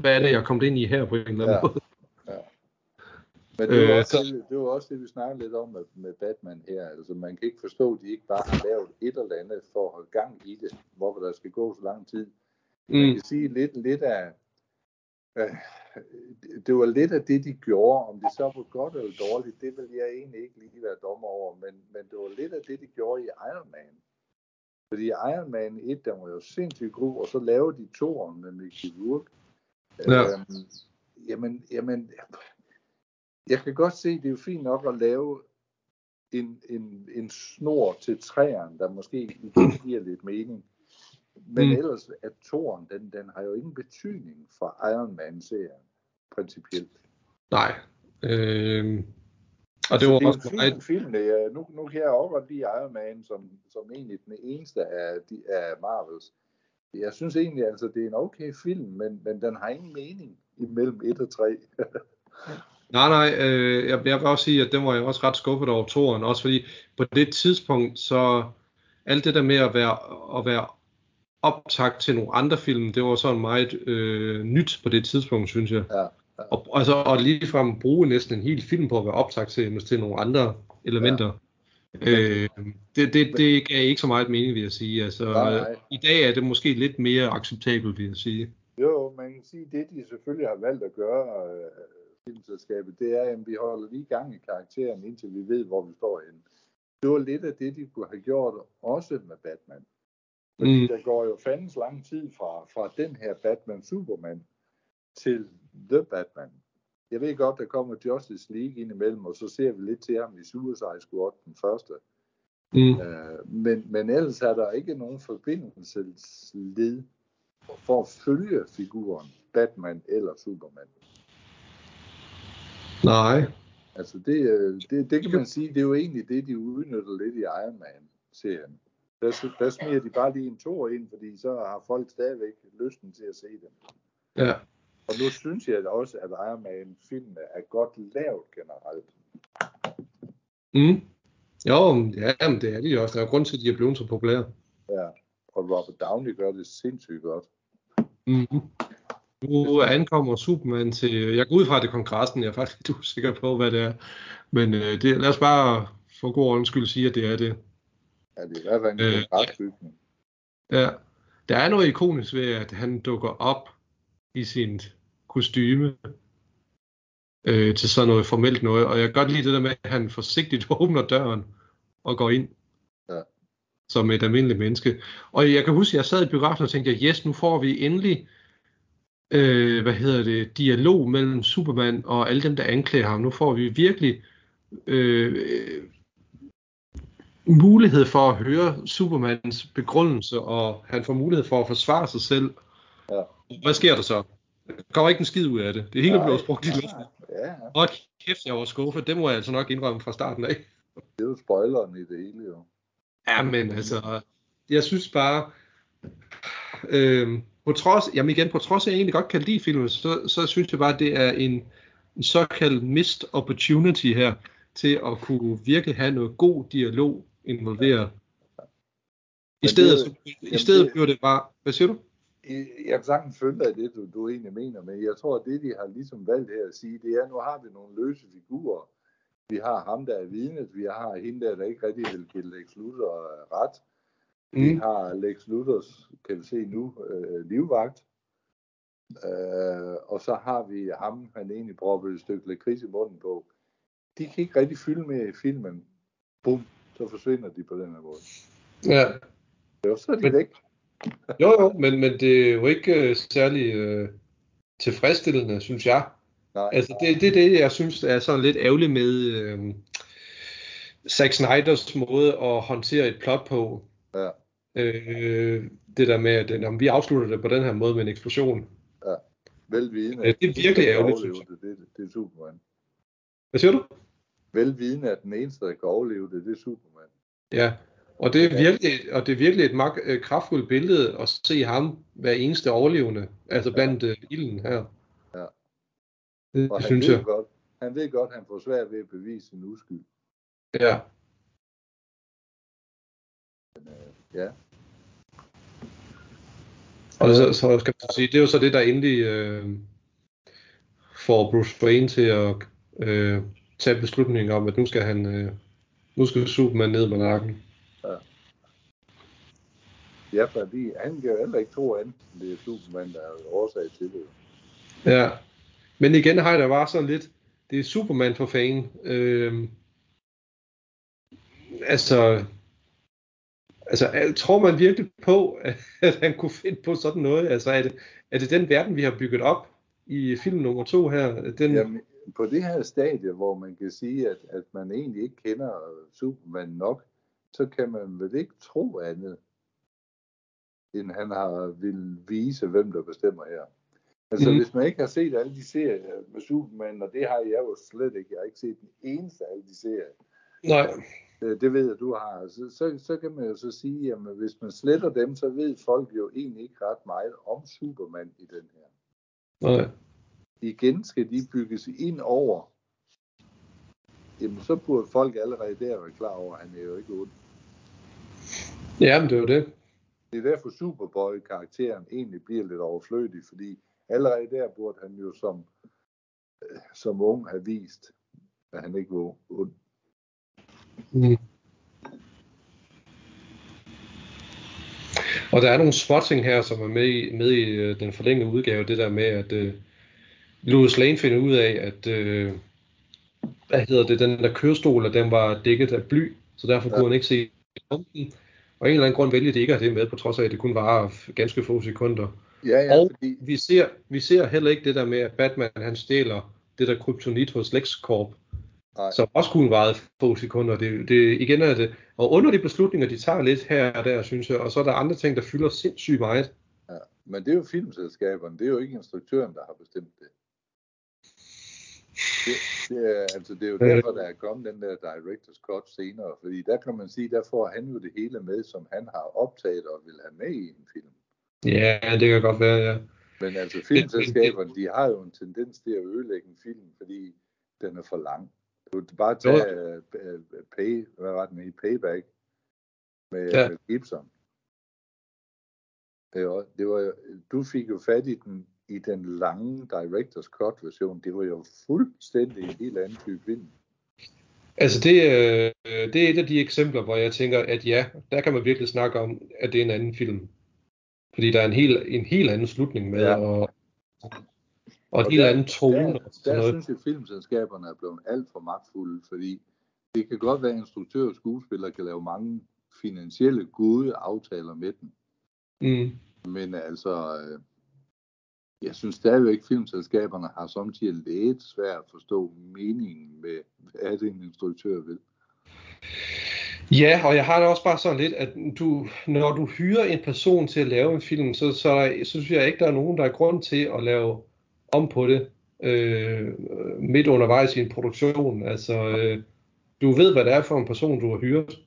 hvad er det, jeg er kommet ind i her på en eller anden Ja. måde? Men det var, Øh, også, så- det, det var også det, vi snakkede lidt om med, med Batman her. Altså, man kan ikke forstå, at de ikke bare har lavet et eller andet for at holde gang i det, hvorfor der skal gå så lang tid. Man Mm. kan sige lidt, lidt af... Øh, det var lidt af det, de gjorde. Om det så var godt eller dårligt, det vil jeg egentlig ikke lige være dommer over. Men, men det var lidt af det, de gjorde i Iron Man. Fordi Iron Man 1, der var jo sindssygt god, og så lavede de toeren med Mickey Rourke. Ja. Øhm, jamen, jamen, jeg kan godt se, det er jo fint nok at lave en, en, en snor til træerne, der måske giver lidt mening. Men Mm. ellers, at toren, den, den har jo ingen betydning for Iron Man-serien, principielt. Nej. Øh, og det Så var det er også en fin film, det er, nu, nu kan jeg også godt lide Iron Man, som, som egentlig den eneste af, de, af Marvels. Jeg synes egentlig, altså, det er en okay film, men, men den har ingen mening imellem 1 og 3. [laughs] Nej, nej, øh, jeg, jeg vil også sige, at den var jeg også ret skuffet over toren, også fordi på det tidspunkt, så alt det der med at være, at være optakt til nogle andre film, det var sådan meget øh, nyt på det tidspunkt, synes jeg. Ja, Og, altså, og ligefrem bruge næsten en hel film på at være optakt til, til nogle andre elementer. Ja. Øh, det, det, det gav ikke så meget mening, vil jeg sige. Altså, Nej, nej. I dag er det måske lidt mere acceptabelt, vil jeg sige. Jo, man kan sige, det de selvfølgelig har valgt at gøre, øh, filmselskabet, det er, at vi holder lige gang i karakteren, indtil vi ved, hvor vi står henne. Det var lidt af det, de kunne have gjort også med Batman. Fordi Mm. der går jo fandens lang tid fra, fra den her Batman-Superman til The Batman. Jeg ved godt, der kommer Justice League ind imellem, og så ser vi lidt til ham i Suicide Squad, den første. Mm. Øh, men, men ellers er der ikke nogen forbindelsesled for at følge figuren Batman eller Superman. Nej. Altså det, øh, det, det kan man sige, det er jo egentlig det, de udnytter lidt i Iron Man-serien. Der, der smider de bare lige en tor ind, fordi så har folk stadigvæk lysten til at se dem. Ja. Og nu synes jeg også, at Iron Man-filmene er godt lavet generelt. Mm. Jo, ja, men det er de også. Der er jo grund til, at de er blevet så populære. Ja. Og Robert Downey gør det sindssygt godt. Mm. Nu ankommer Superman til... Jeg går ud fra, det kongressen. Jeg er faktisk lidt usikker på, hvad det er. Men øh, det, lad os bare for god ordens skyld sige, at det er det. Ja, det er i hvert fald en Øh, kongresbygning. Ja. Der er noget ikonisk ved, at han dukker op i sin kostyme øh, til sådan noget formelt noget. Og jeg kan godt lide det der med, at han forsigtigt [laughs] åbner døren og går ind. Ja. Som et almindeligt menneske. Og jeg kan huske, at jeg sad i biografen og tænkte, yes, nu får vi endelig øh, hvad hedder det, dialog mellem Superman og alle dem, der anklager ham. Nu får vi virkelig øh, øh, mulighed for at høre Supermans begrundelse, og han får mulighed for at forsvare sig selv. Ja. Hvad sker der så? Der kommer ikke en skid ud af det. Det hele blev brugt i luften. Ja, ja. Og kæft, jeg var skuffet. Det må jeg altså nok indrømme fra starten af. Det er jo spoileren i det hele jo. Ja, men altså, jeg synes bare, øh, på trods, jamen igen, på trods af, at jeg egentlig godt kan lide filmen, så, så synes jeg bare, at det er en, en såkaldt missed opportunity her, til at kunne virkelig have noget god dialog involveret. I stedet, det- i stedet det- bliver det bare, hvad siger du? Jeg kan sagtens følge i det, du, du egentlig mener, men jeg tror, at det, de har ligesom valgt her at sige, det er, at nu har vi nogle løse figurer. Vi har ham, der er vidnet, vi har hende der, der ikke rigtig vil give Lex Luthor øh, ret. Vi Mm. har Lex Luthers, kan vi se nu, øh, livvagt. Øh, og så har vi ham, han egentlig proppede et stykke lakrids i munden på. De kan ikke rigtig fylde med i filmen. Bum, så forsvinder de på den her måde. Ja, Jo, så er de Men- væk. jo jo, men, men det er jo ikke øh, særlig øh, tilfredsstillende, synes jeg. Nej, Altså, det, det er det, jeg synes er sådan lidt ærgerligt med øh, Zack Snyders måde at håndtere et plot på. Ja. Øh, det der med, at øh, om vi afslutter det på den her måde med en eksplosion. velvidende. Ja, det er virkelig ærgerligt, synes overleve Det, det, det er Superman. Hvad siger du? Velvidende, at den eneste, der kan overleve det, det er Superman. Ja, og det er virkelig, og det er virkelig et meget øh, kraftfuldt billede at se ham hver eneste overlevende, altså blandt øh, ilden her. Ja. Det, Og det han synes jeg. godt, han ved godt, at han får svært ved at bevise sin uskyld. Ja. Ja. Og så, så skal man sige, det er jo så det, der endelig øh, får Bruce Wayne til at øh, tage beslutningen om, at nu skal han, øh, nu skal Superman ned med nakken. Ja, fordi han kan jo heller ikke tro andet, det er Superman, der er årsag til det. Ja. Men igen har jeg da bare sådan lidt, det er Superman for fanden. Øh, altså, altså, tror man virkelig på, at han kunne finde på sådan noget? Altså, er det, er det den verden, vi har bygget op i film nummer to her? Den, Jamen, på det her stadie, hvor man kan sige, at, at man egentlig ikke kender Superman nok, så kan man vel ikke tro andet, end han har vil vise, hvem der bestemmer her. Altså, mm. hvis man ikke har set alle de serier med Superman, og det har jeg jo slet ikke, jeg har ikke set den eneste af alle de serier, Nej. Øh, det ved jeg, du har, så, så, så kan man jo så sige, at hvis man sletter dem, så ved folk jo egentlig ikke ret meget om Superman i den her. Nej. Igen skal de bygges ind over, jamen så burde folk allerede der være klar over, at han er jo ikke ond. Ja, men det er jo det. Det er derfor Superboy-karakteren egentlig bliver lidt overflødig, fordi allerede der burde han jo som, øh, som ung have vist, at han ikke var ond. Mm. Og der er nogle spotting her, som er med i, med i øh, den forlængede udgave, det der med, at øh, Louis Lane finder ud af, at øh, hvad hedder det, den der kørestol, den var dækket af bly, så derfor kunne han ikke se pumpen. Og en eller anden grund vælger de ikke at have det med, på trods af, at det kun var ganske få sekunder. Ja, ja, Og fordi, vi ser, vi ser heller ikke det der med, at Batman han stjæler det der kryptonit hos LexCorp, nej, som også kunne vare få sekunder. Det, det, igen er det, og under de beslutninger, de tager lidt her og der, synes jeg, og så er der andre ting, der fylder sindssygt meget. ja. men det er jo filmselskaberne, det er jo ikke instruktøren, der har bestemt det. Det, det, er, altså, det er jo derfor, der er kommet den der director's cut senere, fordi der kan man sige, der får han jo det hele med, som han har optaget og vil have med i en film. Ja, det kan godt være, ja. Men altså filmselskaberne, de har jo en tendens til at ødelægge en film, fordi den er for lang. Du kan bare tage uh, pay, hvad var den i Payback med, Ja. ja. med Gibson. Det var, det var, du fik jo fat i den i den lange Directors Cut version. Det var jo fuldstændig en helt anden type film. Altså det, øh, det er et af de eksempler, hvor jeg tænker, at ja, der kan man virkelig snakke om, at det er en anden film. Fordi der er en helt, en helt anden slutning med, ja. og, og Og helt der- anden tone. Der, der noget. synes jeg, at filmselskaberne er blevet alt for magtfulde, fordi det kan godt være, at instruktører og skuespillere kan lave mange finansielle gode aftaler med den. Mm. Men altså, øh, jeg synes stadigvæk, at filmselskaberne har samtidig lidt svært at forstå meningen med, hvad er det en instruktør vil. Ja, og jeg har det også bare sådan lidt, at du, når du hyrer en person til at lave en film, så, så, der, så synes jeg ikke, der er nogen, der er grund til at lave om på det øh, midt undervejs i en produktion. Altså, øh, du ved, hvad det er for en person, du har hyret.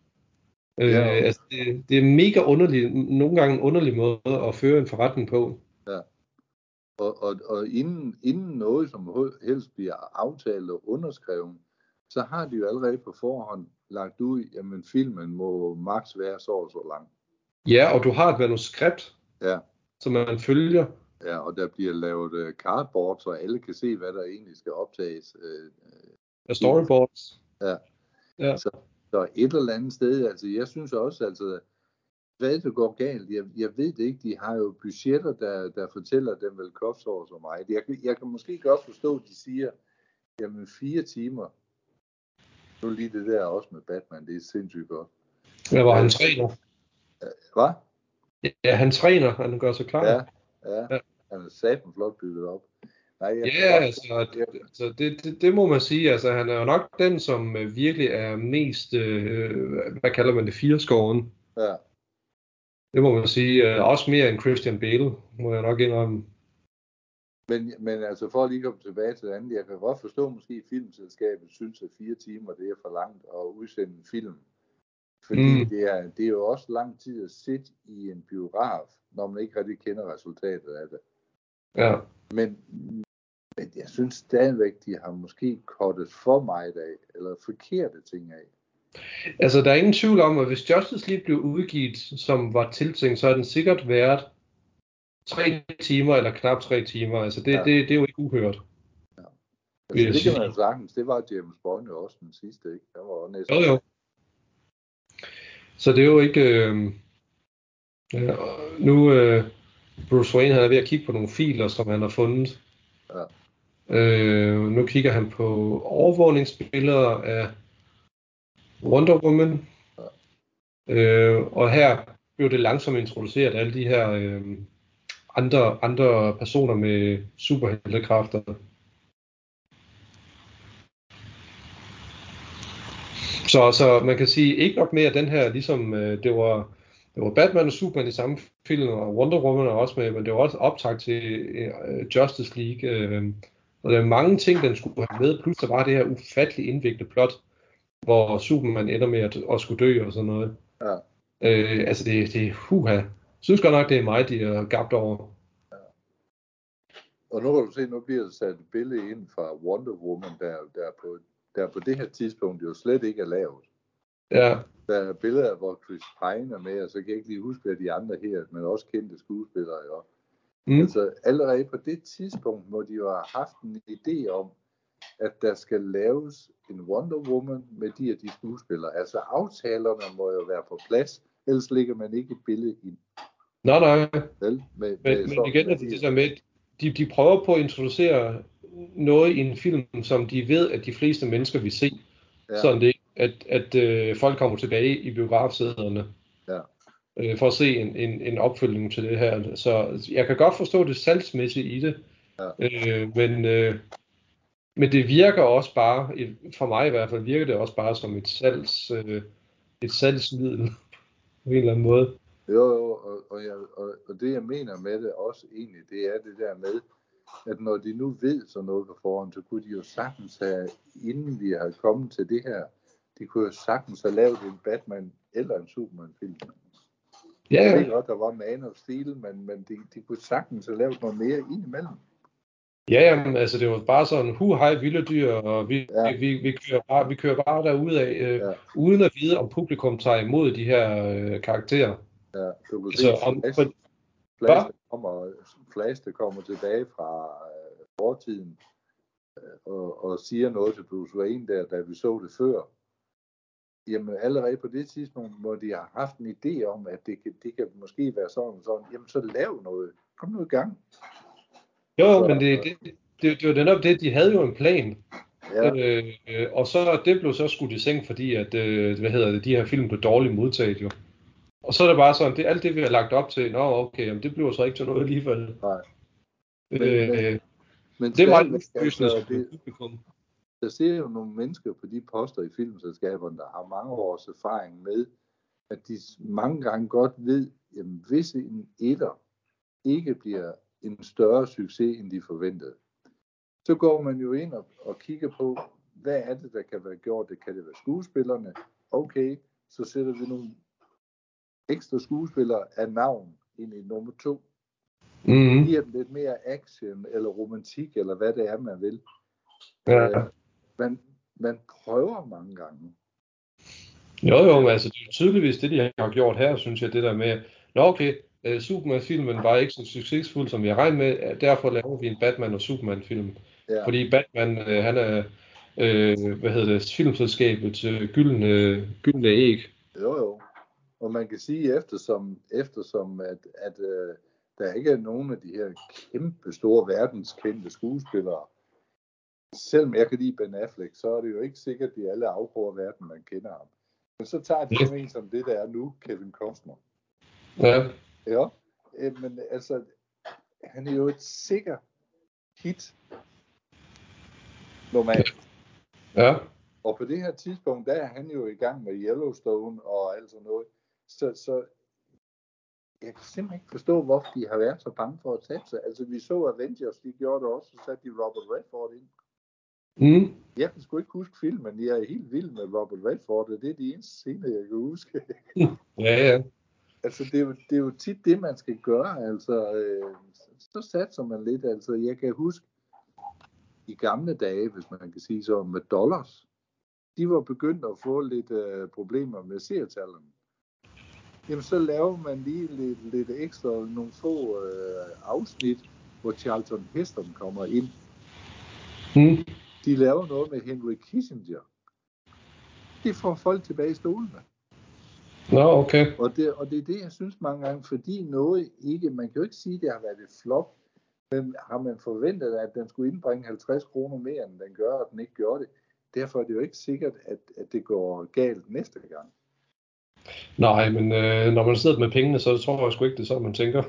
Øh, Ja. altså, det, det er mega underligt, nogle gange en underlig måde at føre en forretning på. Og, og, og inden, inden noget som helst bliver aftalt og underskrevet, så har de jo allerede på forhånd lagt ud, jamen filmen må maks være så og så lang. Ja, og du har et manuskript, Ja, som man følger. Ja og der bliver lavet uh, cardboard, så alle kan se, hvad der egentlig skal optages. Uh, af storyboards. Ja. Ja. Så, så et eller andet sted, altså jeg synes også, altså, hvad det går galt, jeg, jeg ved det ikke, de har jo budgetter, der, der fortæller dem vel over så meget. Jeg, kan- jeg kan måske godt forstå, at de siger, jamen fire timer, nu lige det der også med Batman, det er sindssygt godt. Der var han træner. Hvad? Ja, han træner, han gør sig klar. Ja, ja. Ja. Han er satan flot bygget op. Nej, jeg Ja, altså, altså det, det, det må man sige. Altså, han er jo nok den, som øh, virkelig er mest, øh, hvad kalder man det, fireskåren. Ja. Det må man sige. Øh, også mere end Christian Bale, må jeg nok indrømme. Men, men altså for at lige komme tilbage til det andet, jeg kan godt forstå måske at filmselskabet synes, at fire timer det er for langt at udsende en film. Fordi mm. det, er, det er jo også lang tid at sidde i en biograf, når man ikke rigtig kender resultatet af det. Ja. Men, men jeg synes stadigvæk, de har måske kortet for meget af, eller forkerte ting af. Altså, der er ingen tvivl om, at hvis Justice League blev udgivet, som var tiltænkt, så har den sikkert været tre timer eller knap tre timer. Altså, det, Ja. ja. det, det er jo ikke uhørt. Jeg Altså, det kan sige. man jo sagtens. Det var James Bond jo også den sidste, ikke? Der var næsten... Jo, jo. Så det er jo ikke... Øh, ja, nu øh, Bruce Wayne han er ved at kigge på nogle filer, som han har fundet. Ja. Øh, nu kigger han på overvågningsbilleder af Wonder Woman. Øh, og her blev det langsomt introduceret alle de her øh, andre, andre personer med superheltekræfter. Så, så man kan sige, ikke nok mere den her, ligesom øh, det var, det var Batman og Superman i samme film, og Wonder Woman er også med, men det var også optag til øh, Justice League. Øh, og der er mange ting, den skulle have med, plus der var det her ufattelig indviklede plot, hvor Superman ender med at, at skulle dø og sådan noget. Ja. Øh, altså det, det er huha. Jeg synes godt nok, det er mig, de er gabt over. Og nu kan du se, nu bliver der sat et billede ind fra Wonder Woman, der, der, på, der på det her tidspunkt jo slet ikke er lavet. Ja, Der er billeder, hvor Chris Pine er med, og så kan jeg ikke lige huske, hvad de andre her, men også kendte skuespillere jo. mm, Altså allerede på det tidspunkt må de jo have haft en idé om, at der skal laves en Wonder Woman med de og de skuespillere. Altså aftalerne må jo være på plads, ellers ligger man ikke et billede ind. nej, nej. Vel? Med, Men, med men igen er det det der med, de, de prøver på at introducere noget i en film, som de ved, at de fleste mennesker vil se. Ja. Sådan det, at, at øh, folk kommer tilbage i biografsæderne. Ja. Øh, for at se en, en, en opfølgning til det her. Så jeg kan godt forstå det salgsmæssige i det. Ja. Øh, men, øh, men det virker også bare, for mig i hvert fald, virker det også bare som et salgs, øh, et salgsmiddel [laughs] på en eller anden måde. Jo, jo, og, og, jeg, og, og det jeg mener med det også egentlig, det er det der med, at når de nu ved sådan noget på forhånd, så kunne de jo sagtens have, inden vi har kommet til det her, de kunne jo sagtens have lavet en Batman eller en Superman-film. Ja, Jeg ja. ved godt, der var Man of Steel, men, men de, de kunne sagtens have lavet noget mere indimellem. Ja, jamen, altså det var bare sådan, hu hej vilde dyr, og vi, Ja. vi, vi, kører bare, vi kører bare derudad, øh, Ja. uden at vide, om publikum tager imod de her øh, karakterer. Ja, du kunne Altså, se om, Flash, for, Flash, der kommer, Flash, der kommer tilbage fra øh, fortiden øh, og, og siger noget til Bruce Wayne der, da vi så det før. Jamen allerede på det tidspunkt, hvor de har haft en idé om, at det kan, det kan måske være sådan og sådan, jamen så lav noget. Kom nu i gang. jo, jo, men det, det, det, det var netop det, de havde jo en plan, Ja, øh, øh, og så det blev så skudt i seng, fordi at, øh, hvad hedder det, de her film blev dårligt modtaget jo. Og så er det bare sådan, det alt det, vi har lagt op til, nå okay, jamen, det bliver så ikke til noget alligevel. nej. Øh, Men- men- Men det er meget altså, det, publikum. Der ser jo nogle mennesker på de poster i filmselskaberne, der har mange års erfaring med, at de mange gange godt ved, at hvis en etter ikke bliver en større succes, end de forventede, så går man jo ind og, og kigger på, hvad er det, der kan være gjort? Det kan det være skuespillerne? Okay, så sætter vi nogle ekstra skuespillere af navn ind i nummer to. Mm-hmm. Giver dem lidt mere action eller romantik, eller hvad det er, man vil. Ja. Øh, man, man prøver mange gange. Jo, jo, men altså, det er tydeligvis det, de har gjort her, synes jeg, det der med, nå okay, uh, Superman-filmen var ikke så succesfuld, som vi har regnet med, derfor laver vi en Batman- og Superman-film. Ja. Fordi Batman, uh, han er, uh, hvad hedder det, filmselskabets uh, gyldne, gyldne æg. Jo, jo. Og man kan sige, eftersom, eftersom at, at øh, der ikke er nogen af de her kæmpe store verdenskendte skuespillere, selvom jeg kan lide Ben Affleck, så er det jo ikke sikkert, at de alle afgror verden, man kender ham. Men så tager de jo en som det, der er nu, Kevin Costner. Ja, Ja, men altså, han er jo et sikker hit. Normalt. ja, Og på det her tidspunkt, der er han jo i gang med Yellowstone og alt sådan noget. Så, så jeg kan simpelthen ikke forstå, hvorfor de har været så bange for at satse. Altså, vi så Avengers, de gjorde det også, så satte de Robert Redford ind. Mm, Jeg kan sgu ikke huske filmen, jeg er helt vild med Robert Redford, og det er de eneste scener, jeg kan huske. [laughs] ja, ja. altså, det er, jo, det er jo tit det, man skal gøre, altså, øh, så satser man lidt, altså, jeg kan huske, i gamle dage, hvis man kan sige så, med dollars, de var begyndt at få lidt øh, problemer med seertallene. Jamen, så laver man lige lidt, lidt ekstra, nogle få øh, afsnit, hvor Charlton Heston kommer ind. Mm, De laver noget med Henry Kissinger. Det får folk tilbage i stolene. nå, okay. Og det, og det er det, jeg synes mange gange, fordi noget ikke, man kan jo ikke sige, at det har været et flop, men har man forventet, at den skulle indbringe 50 kroner mere, end den gør, og den ikke gjorde det. Derfor er det jo ikke sikkert, at, at det går galt næste gang. Nej, men øh, når man sidder med pengene, så tror jeg sgu ikke, det er sådan, man tænker.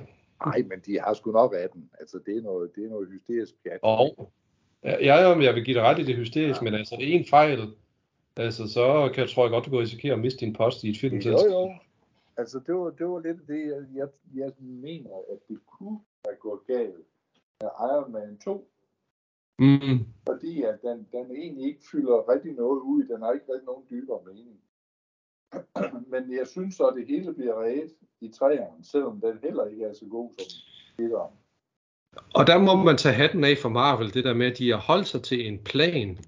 Nej, men de har sgu nok af den. Altså, det er noget, det er noget hysterisk pjat. Og ja, ja, men jeg vil give dig ret i det hysterisk, men altså en fejl, altså så kan jeg, tror jeg godt, du kan risikere at miste din post i et Jo, filmselskab. jo. Altså, det var, det var lidt det, jeg, jeg, jeg mener, at det kunne have gået galt med Iron Man 2, Mm, fordi at den, den egentlig ikke fylder rigtig noget ud. Den har ikke rigtig nogen dybere mening. [clears throat] Men jeg synes så, at det hele bliver reddet i træerne, selvom den heller ikke er så god som etteren. Og der må man tage hatten af for Marvel, det der med, at de har holdt sig til en plan.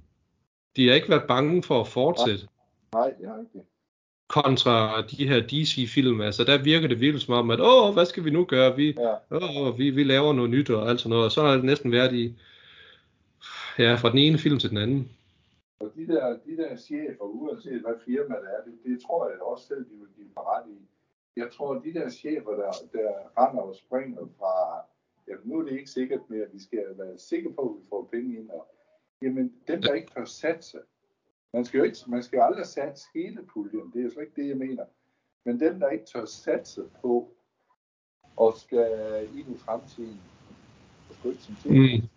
De har ikke været bange for at fortsætte. Nej, det er rigtigt. Kontra de her DC-film, altså der virker det virkelig som om, at åh, hvad skal vi nu gøre? Vi, Ja. åh, vi, vi laver noget nyt og alt sådan noget. Og så har det næsten været i, ja, fra den ene film til den anden. Og de der, de der chefer, uanset hvad firma det er, det, det tror jeg også selv, de vil give mig ret i. Jeg tror, de der chefer, der, der render og springer fra, jamen nu er det ikke sikkert mere, vi skal være sikre på, at vi får penge ind. Og, jamen dem, der ikke tør satse, man skal jo ikke, man skal jo aldrig satse hele puljen, det er jo slet ikke det, jeg mener. Men dem, der ikke tør satse på, og skal ind i fremtiden, og sgu ikke som Mm.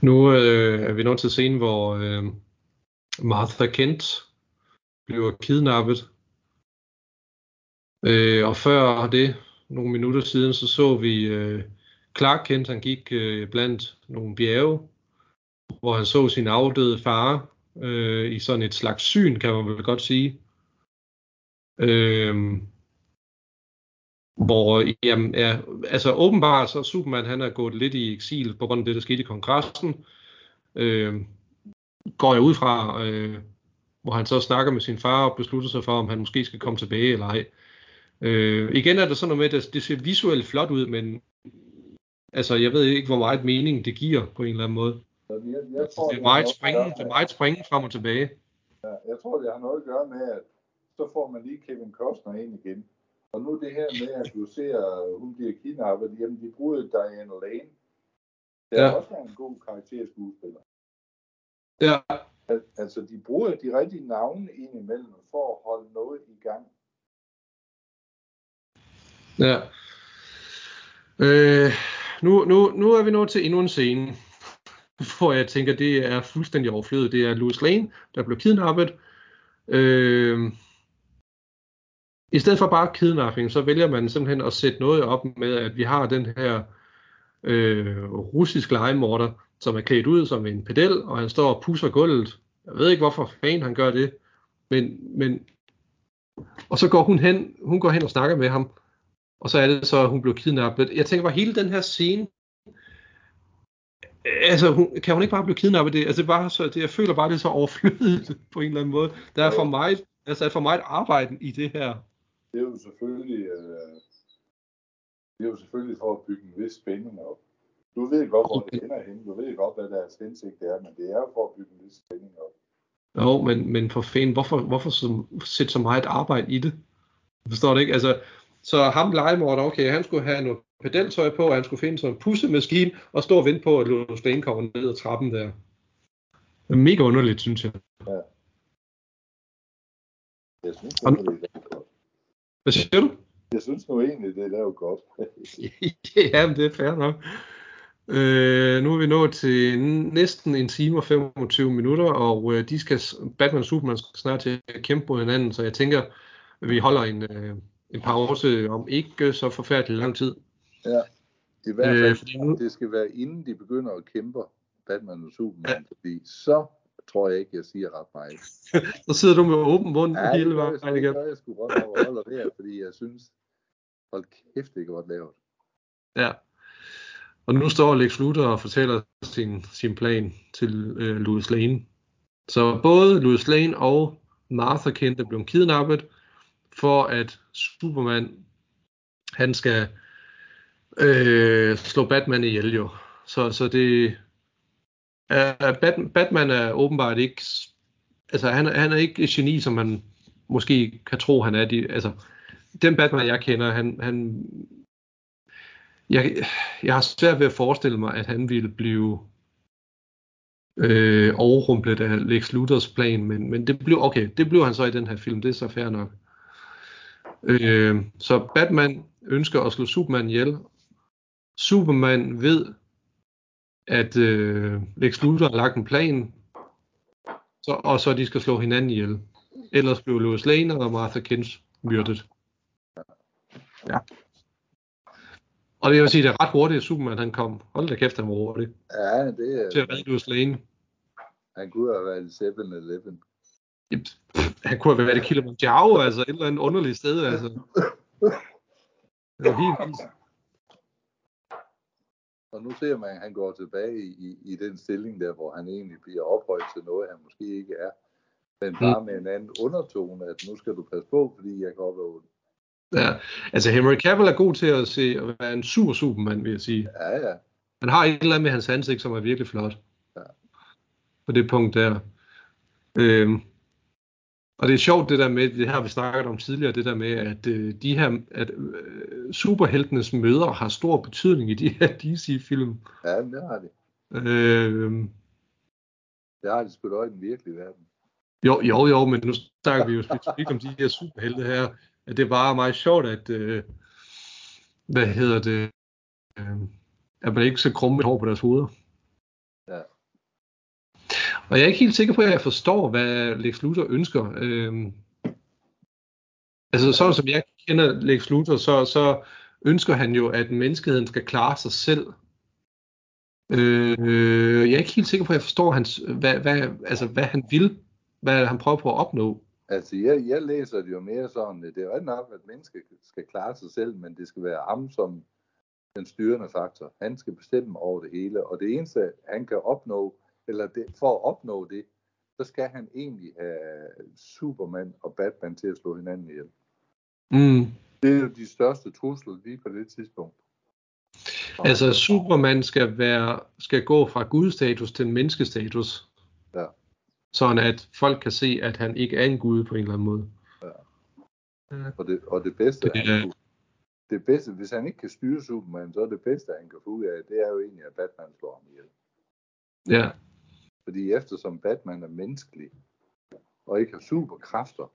Nu øh, er vi nået til scenen, hvor øh, Martha Kent bliver kidnappet. Øh, og før det, nogle minutter siden, så så vi øh, Clark Kent, han gik øh, blandt nogle bjerge, hvor han så sin afdøde far øh, i sådan et slags syn, kan man vel godt sige. Øh, hvor, jamen, ja, altså åbenbart så Superman, han er gået lidt i eksil på grund af det, der skete i kongressen. Øh, går jeg ud fra, øh, hvor han så snakker med sin far og beslutter sig for, om han måske skal komme tilbage eller ej. Øh, igen er der sådan noget med, at det ser visuelt flot ud, men altså, jeg ved ikke, hvor meget mening det giver på en eller anden måde. Jeg, jeg tror, Det er meget springen, det er meget springen frem og tilbage. Ja, jeg tror, det har noget at gøre med, at så får man lige Kevin Costner ind igen. Og nu det her med, at du ser, at hun bliver kidnappet, jamen de bruger Diane Lane. Det er Ja. ja. også en god karakterskuespiller. Ja, Al- Altså, de bruger de rigtige navne ind imellem for at holde noget i gang. Ja. Øh, nu, nu, nu er vi nået til endnu en scene. [laughs] hvor jeg tænker, det er fuldstændig overflødet. Det er Louis Lane, der blev kidnappet. Øh, I stedet for bare kidnapping, så vælger man simpelthen at sætte noget op med, at vi har den her øh, russisk legemorder, som er klædt ud som en pedel, og han står og pusser gulvet. Jeg ved ikke, hvorfor fanden han gør det, men, men og så går hun hen, hun går hen og snakker med ham, og så er det så, at hun blev kidnappet. Jeg tænker bare, hele den her scene, altså, hun, kan hun ikke bare blive kidnappet? Det, altså, det bare så, det, jeg føler bare, det er så overflødigt [laughs] på en eller anden måde. Der er for meget, altså, er for meget arbejde i det her. Det er jo selvfølgelig, øh, det er jo selvfølgelig for at bygge en vis spænding op. Du ved godt, hvor det ender hen. Du ved godt, hvad deres hensigt er, men det er jo for at bygge en vis spænding op. Jo, men, men for fanden, hvorfor, hvorfor så, sætte så meget arbejde i det? Forstår det ikke. Altså, så ham legemorder, okay, han skulle have noget pedeltøj på, og han skulle finde sådan en pussemaskine, og stå og vente på, at Louis Lane kommer ned ad trappen der. Det er mega underligt, synes jeg. Ja. Jeg synes, det er lavet godt. Hvad siger du? Jeg synes nu egentlig, det er lavet godt. [laughs] ja, men det er fair nok. Øh, nu er vi nået til næsten en time og 25 minutter, og øh, de skal, Batman og Superman skal snart til at kæmpe mod hinanden, så jeg tænker, at vi holder en, øh, en pause om ikke så forfærdelig lang tid. Ja. I hvert Øh, fald, fordi nu- det skal være inden de begynder at kæmpe Batman og Superman, ja. fordi så tror jeg ikke, jeg siger ret meget. [laughs] Så sidder du med åben mund Ja, ja, det hele vejen sgu- det igen. gør jeg sgu godt over holder det her, fordi jeg synes, hold kæft, det er godt lavet. Ja. Og nu står Lex Luthor og fortæller sin, sin plan til øh, Louis Lane. Så både Louis Lane og Martha Kent er blevet kidnappet, for at Superman, han skal øh, slå Batman ihjel jo. Så, så det, øh, Batman er åbenbart ikke, altså han, han er ikke et geni, som man måske kan tro, han er. De, altså, den Batman, jeg kender, han, han jeg, jeg har svært ved at forestille mig, at han ville blive øh, overrumplet af Lex Luthers plan, men, men det blev okay, det blev han så i den her film, det er så fair nok. Øh, så Batman ønsker at slå Superman ihjel. Superman ved, at øh, Lex Luthor har lagt en plan, så, og så de skal slå hinanden ihjel. Ellers blev Lois Lane og Martha Kent myrdet. Ja. Og det vil sige, det er ret hurtigt, at Superman han kom. Hold da kæft, han var hurtig. Ja, det er, Til at redde Lois Lane. han kunne have været i 7-Eleven. Jep. Han kunne have været i Kilimanjaro, altså et eller andet underligt sted, altså. Det var helt vildt. Og nu ser man, at han går tilbage i, i, den stilling der, hvor han egentlig bliver ophøjet til noget, han måske ikke er. Men bare med en anden undertone, at nu skal du passe på, fordi jeg kan opleve det. Ja. Altså Henry Cavill er god til at se at være en super Superman, vil jeg sige. Ja, ja. Han har et eller andet med hans ansigt, som er virkelig flot. Ja. På det punkt der. Øhm, og det er sjovt det der med, det har vi snakket om tidligere, det der med, at øh, de her, at øh, superheltenes møder har stor betydning i de her [laughs] DC-film. Ja, det har de. Øhm, Det har de sgu da i den virkelige verden. jo, jo, jo, men nu snakker vi jo specifikt om de her superhelte her. At det er bare meget sjovt, at, øh, hvad hedder det, øh, at man ikke så krumme hår på deres hoveder. Og jeg er ikke helt sikker på, at jeg forstår, hvad Lex Luthor ønsker. Øhm, altså sådan som jeg kender Lex Luthor, så, så ønsker han jo, at menneskeheden skal klare sig selv. Øh, jeg er ikke helt sikker på, at jeg forstår, hans, hvad, hvad, altså, hvad han vil, hvad han prøver på at opnå. Altså, jeg, jeg læser det jo mere sådan, det er jo nok, at mennesket skal klare sig selv, men det skal være ham som den styrende faktor. Han skal bestemme over det hele, og det eneste, han kan opnå, eller det, for at opnå det, så skal han egentlig have Superman og Batman til at slå hinanden ihjel. Mm. Det er jo de største trusler lige på det tidspunkt. Altså Superman skal være skal gå fra gudstatus til menneskestatus. Ja. Sådan at folk kan se, at han ikke er en gud på en eller anden måde. Og det, og det bedste, Det han det bedste, hvis han ikke kan styre Superman, så er det bedste, han kan få ud af, det er jo egentlig, at Batman slår ham ihjel. Ja, Fordi eftersom Batman er menneskelig, og ikke har superkræfter,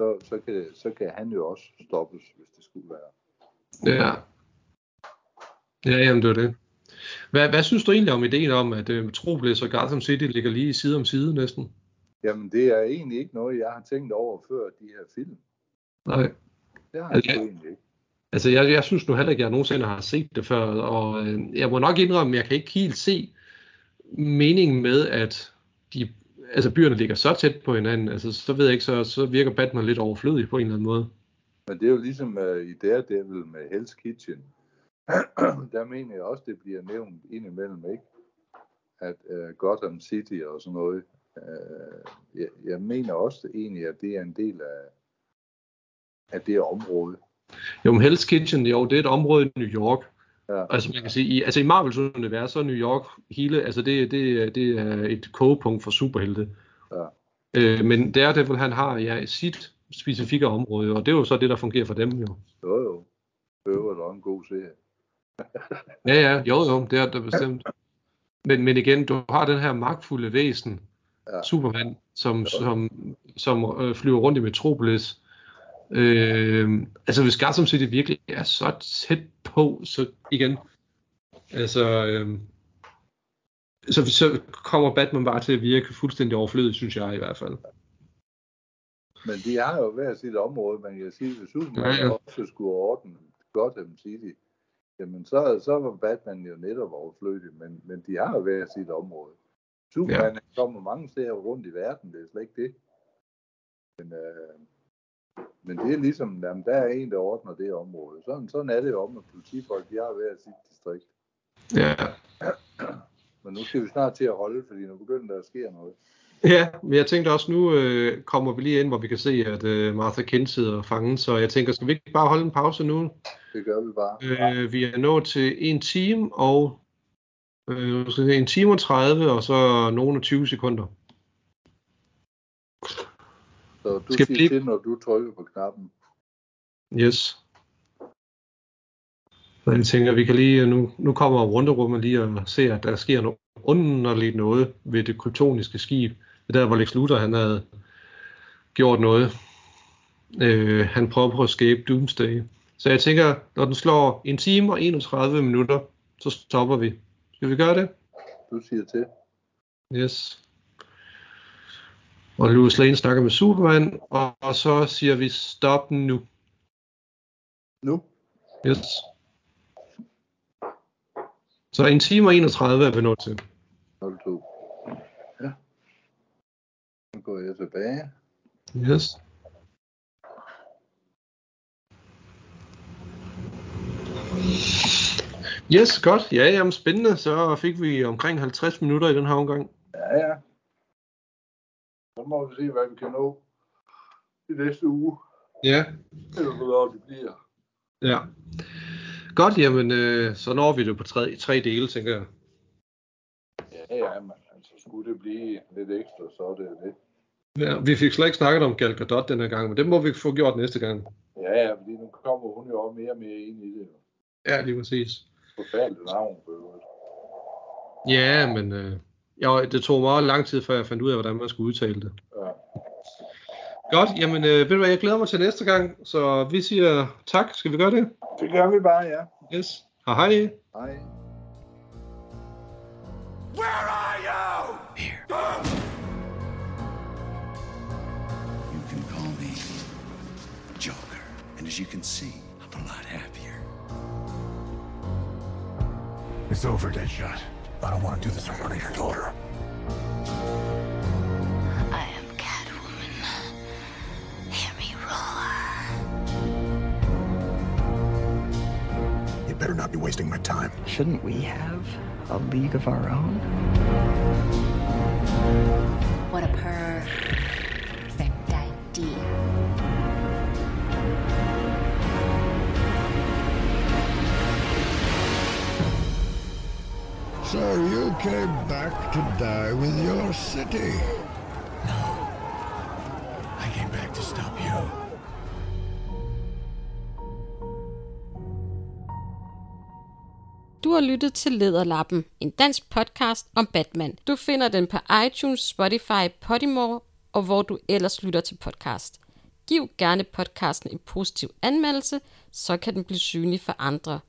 så, så, kan, så kan han jo også stoppes, hvis det skulle være. ja. Ja, jamen det var det. Hvad, hvad synes du egentlig om ideen om, at uh, Metropolis og Gotham City ligger lige side om side næsten? Jamen, det er egentlig ikke noget, jeg har tænkt over før de her film. Nej. Det har jeg Altså, egentlig ikke. Altså, jeg, jeg synes nu heller ikke, at jeg nogensinde har set det før, og øh, jeg må nok indrømme, at jeg kan ikke helt se meningen med, at de, altså byerne ligger så tæt på hinanden. Altså, så ved jeg ikke, så, så virker Batman lidt overflødig på en eller anden måde. Men det er jo ligesom uh, i Daredevil med Hell's Kitchen. [clears throat] der mener jeg også, det bliver nævnt indimellem, ikke? At uh, Gotham City og sådan noget. Uh, jeg, jeg mener også egentlig, at det er en del af, af det område. Jo, men Hell's Kitchen, jo, det er et område i New York. Ja. Altså, man kan sige, i, altså i Marvels univers, så er New York hele, altså det, det, det er et kogepunkt for superhelte. Ja. Øh, men Daredevil, han har ja, sit specifikke område, og det er jo så det, der fungerer for dem jo. Jo, jo. Det var da en god serie. Ja, ja, jo, jo, det er det bestemt. Men, men igen, du har den her magtfulde væsen, Ja. Superman, som, som, som øh, flyver rundt i Metropolis. Øh, altså hvis Gotham City virkelig er så tæt på, så igen, altså, øh, så, så kommer Batman bare til at virke fuldstændig overflødig, synes jeg i hvert fald. Men de har jo hver sit område, man kan sige, hvis Superman Ja, ja, også skulle ordne Gotham City, jamen så, så var Batman jo netop overflødig, men, men de har jo hver sit område. Superman ja. kommer mange steder rundt i verden, det er slet ikke det. Men, øh, men det er ligesom, jamen, der er en, der ordner det område. Sådan, sådan er det jo om, at politifolk, de har hver sit distrikt. Ja, Men nu skal vi snart til at holde, fordi nu begynder der at ske noget. ja men jeg tænkte også, nu øh, kommer vi lige ind, hvor vi kan se, at øh, Martha Kent sidder fanget, så jeg tænker, skal vi ikke bare holde en pause nu? Det gør vi bare. Øh, vi er nået til en time og øh, en time og 30, og så nogle og 20 sekunder. Så du Skal siger vi- til, når du trykker på knappen. Yes. Så jeg tænker, vi kan lige, nu, nu kommer runderummet lige og ser, at der sker noget underligt noget ved det kryptoniske skib. Det er der, hvor Lex Luthor, han havde gjort noget. Øh, han prøver på at skabe Doomsday. Så jeg tænker, når den slår en time og 31 minutter, så stopper vi. Skal vi gøre det? Du siger til. Yes. Og Louis Lane snakker med Superman, og, og så siger vi stop nu. Nu. Yes. Så en time og 31 er vi nået til. 02. Ja. Nu går jeg tilbage. Yes. Yes, godt. Ja, jamen spændende. Så fik vi omkring 50 minutter i den her omgang. Ja, ja. Så må vi se, hvad vi kan nå i næste uge. Ja. Eller hvornår det bliver. Ja. Godt, jamen, øh, så når vi det på tre, tre dele, tænker jeg. Ja, ja, men altså, skulle det blive lidt ekstra, så er det det. Ja, vi fik slet ikke snakket om Gal Gadot den her gang, men det må vi få gjort næste gang. Ja, ja, fordi nu kommer hun jo også mere og mere ind i det. Ja, lige præcis. Forfærdeligt navn, for. Ja, men øh, ja, det tog meget lang tid, før jeg fandt ud af, hvordan man skulle udtale det. Ja. Godt, jamen øh, ved du hvad, jeg glæder mig til næste gang, så vi siger tak. Skal vi gøre det? Det gør vi bare, ja. Yes. Hej hej. Hej. Where are you? Here. You can call me Joker. And as you can see, I'm a lot happier. It's over, Deadshot. I don't want to do this in front of your daughter. I am Catwoman. Hear me roar. You better not be wasting my time. Shouldn't we have a league of our own? So you came back to die with your city. I came back to stop you. Du har lyttet til Lederlappen, en dansk podcast om Batman. Du finder den på iTunes, Spotify, Podimo og hvor du ellers lytter til podcast. Giv gerne podcasten en positiv anmeldelse, så kan den blive synlig for andre.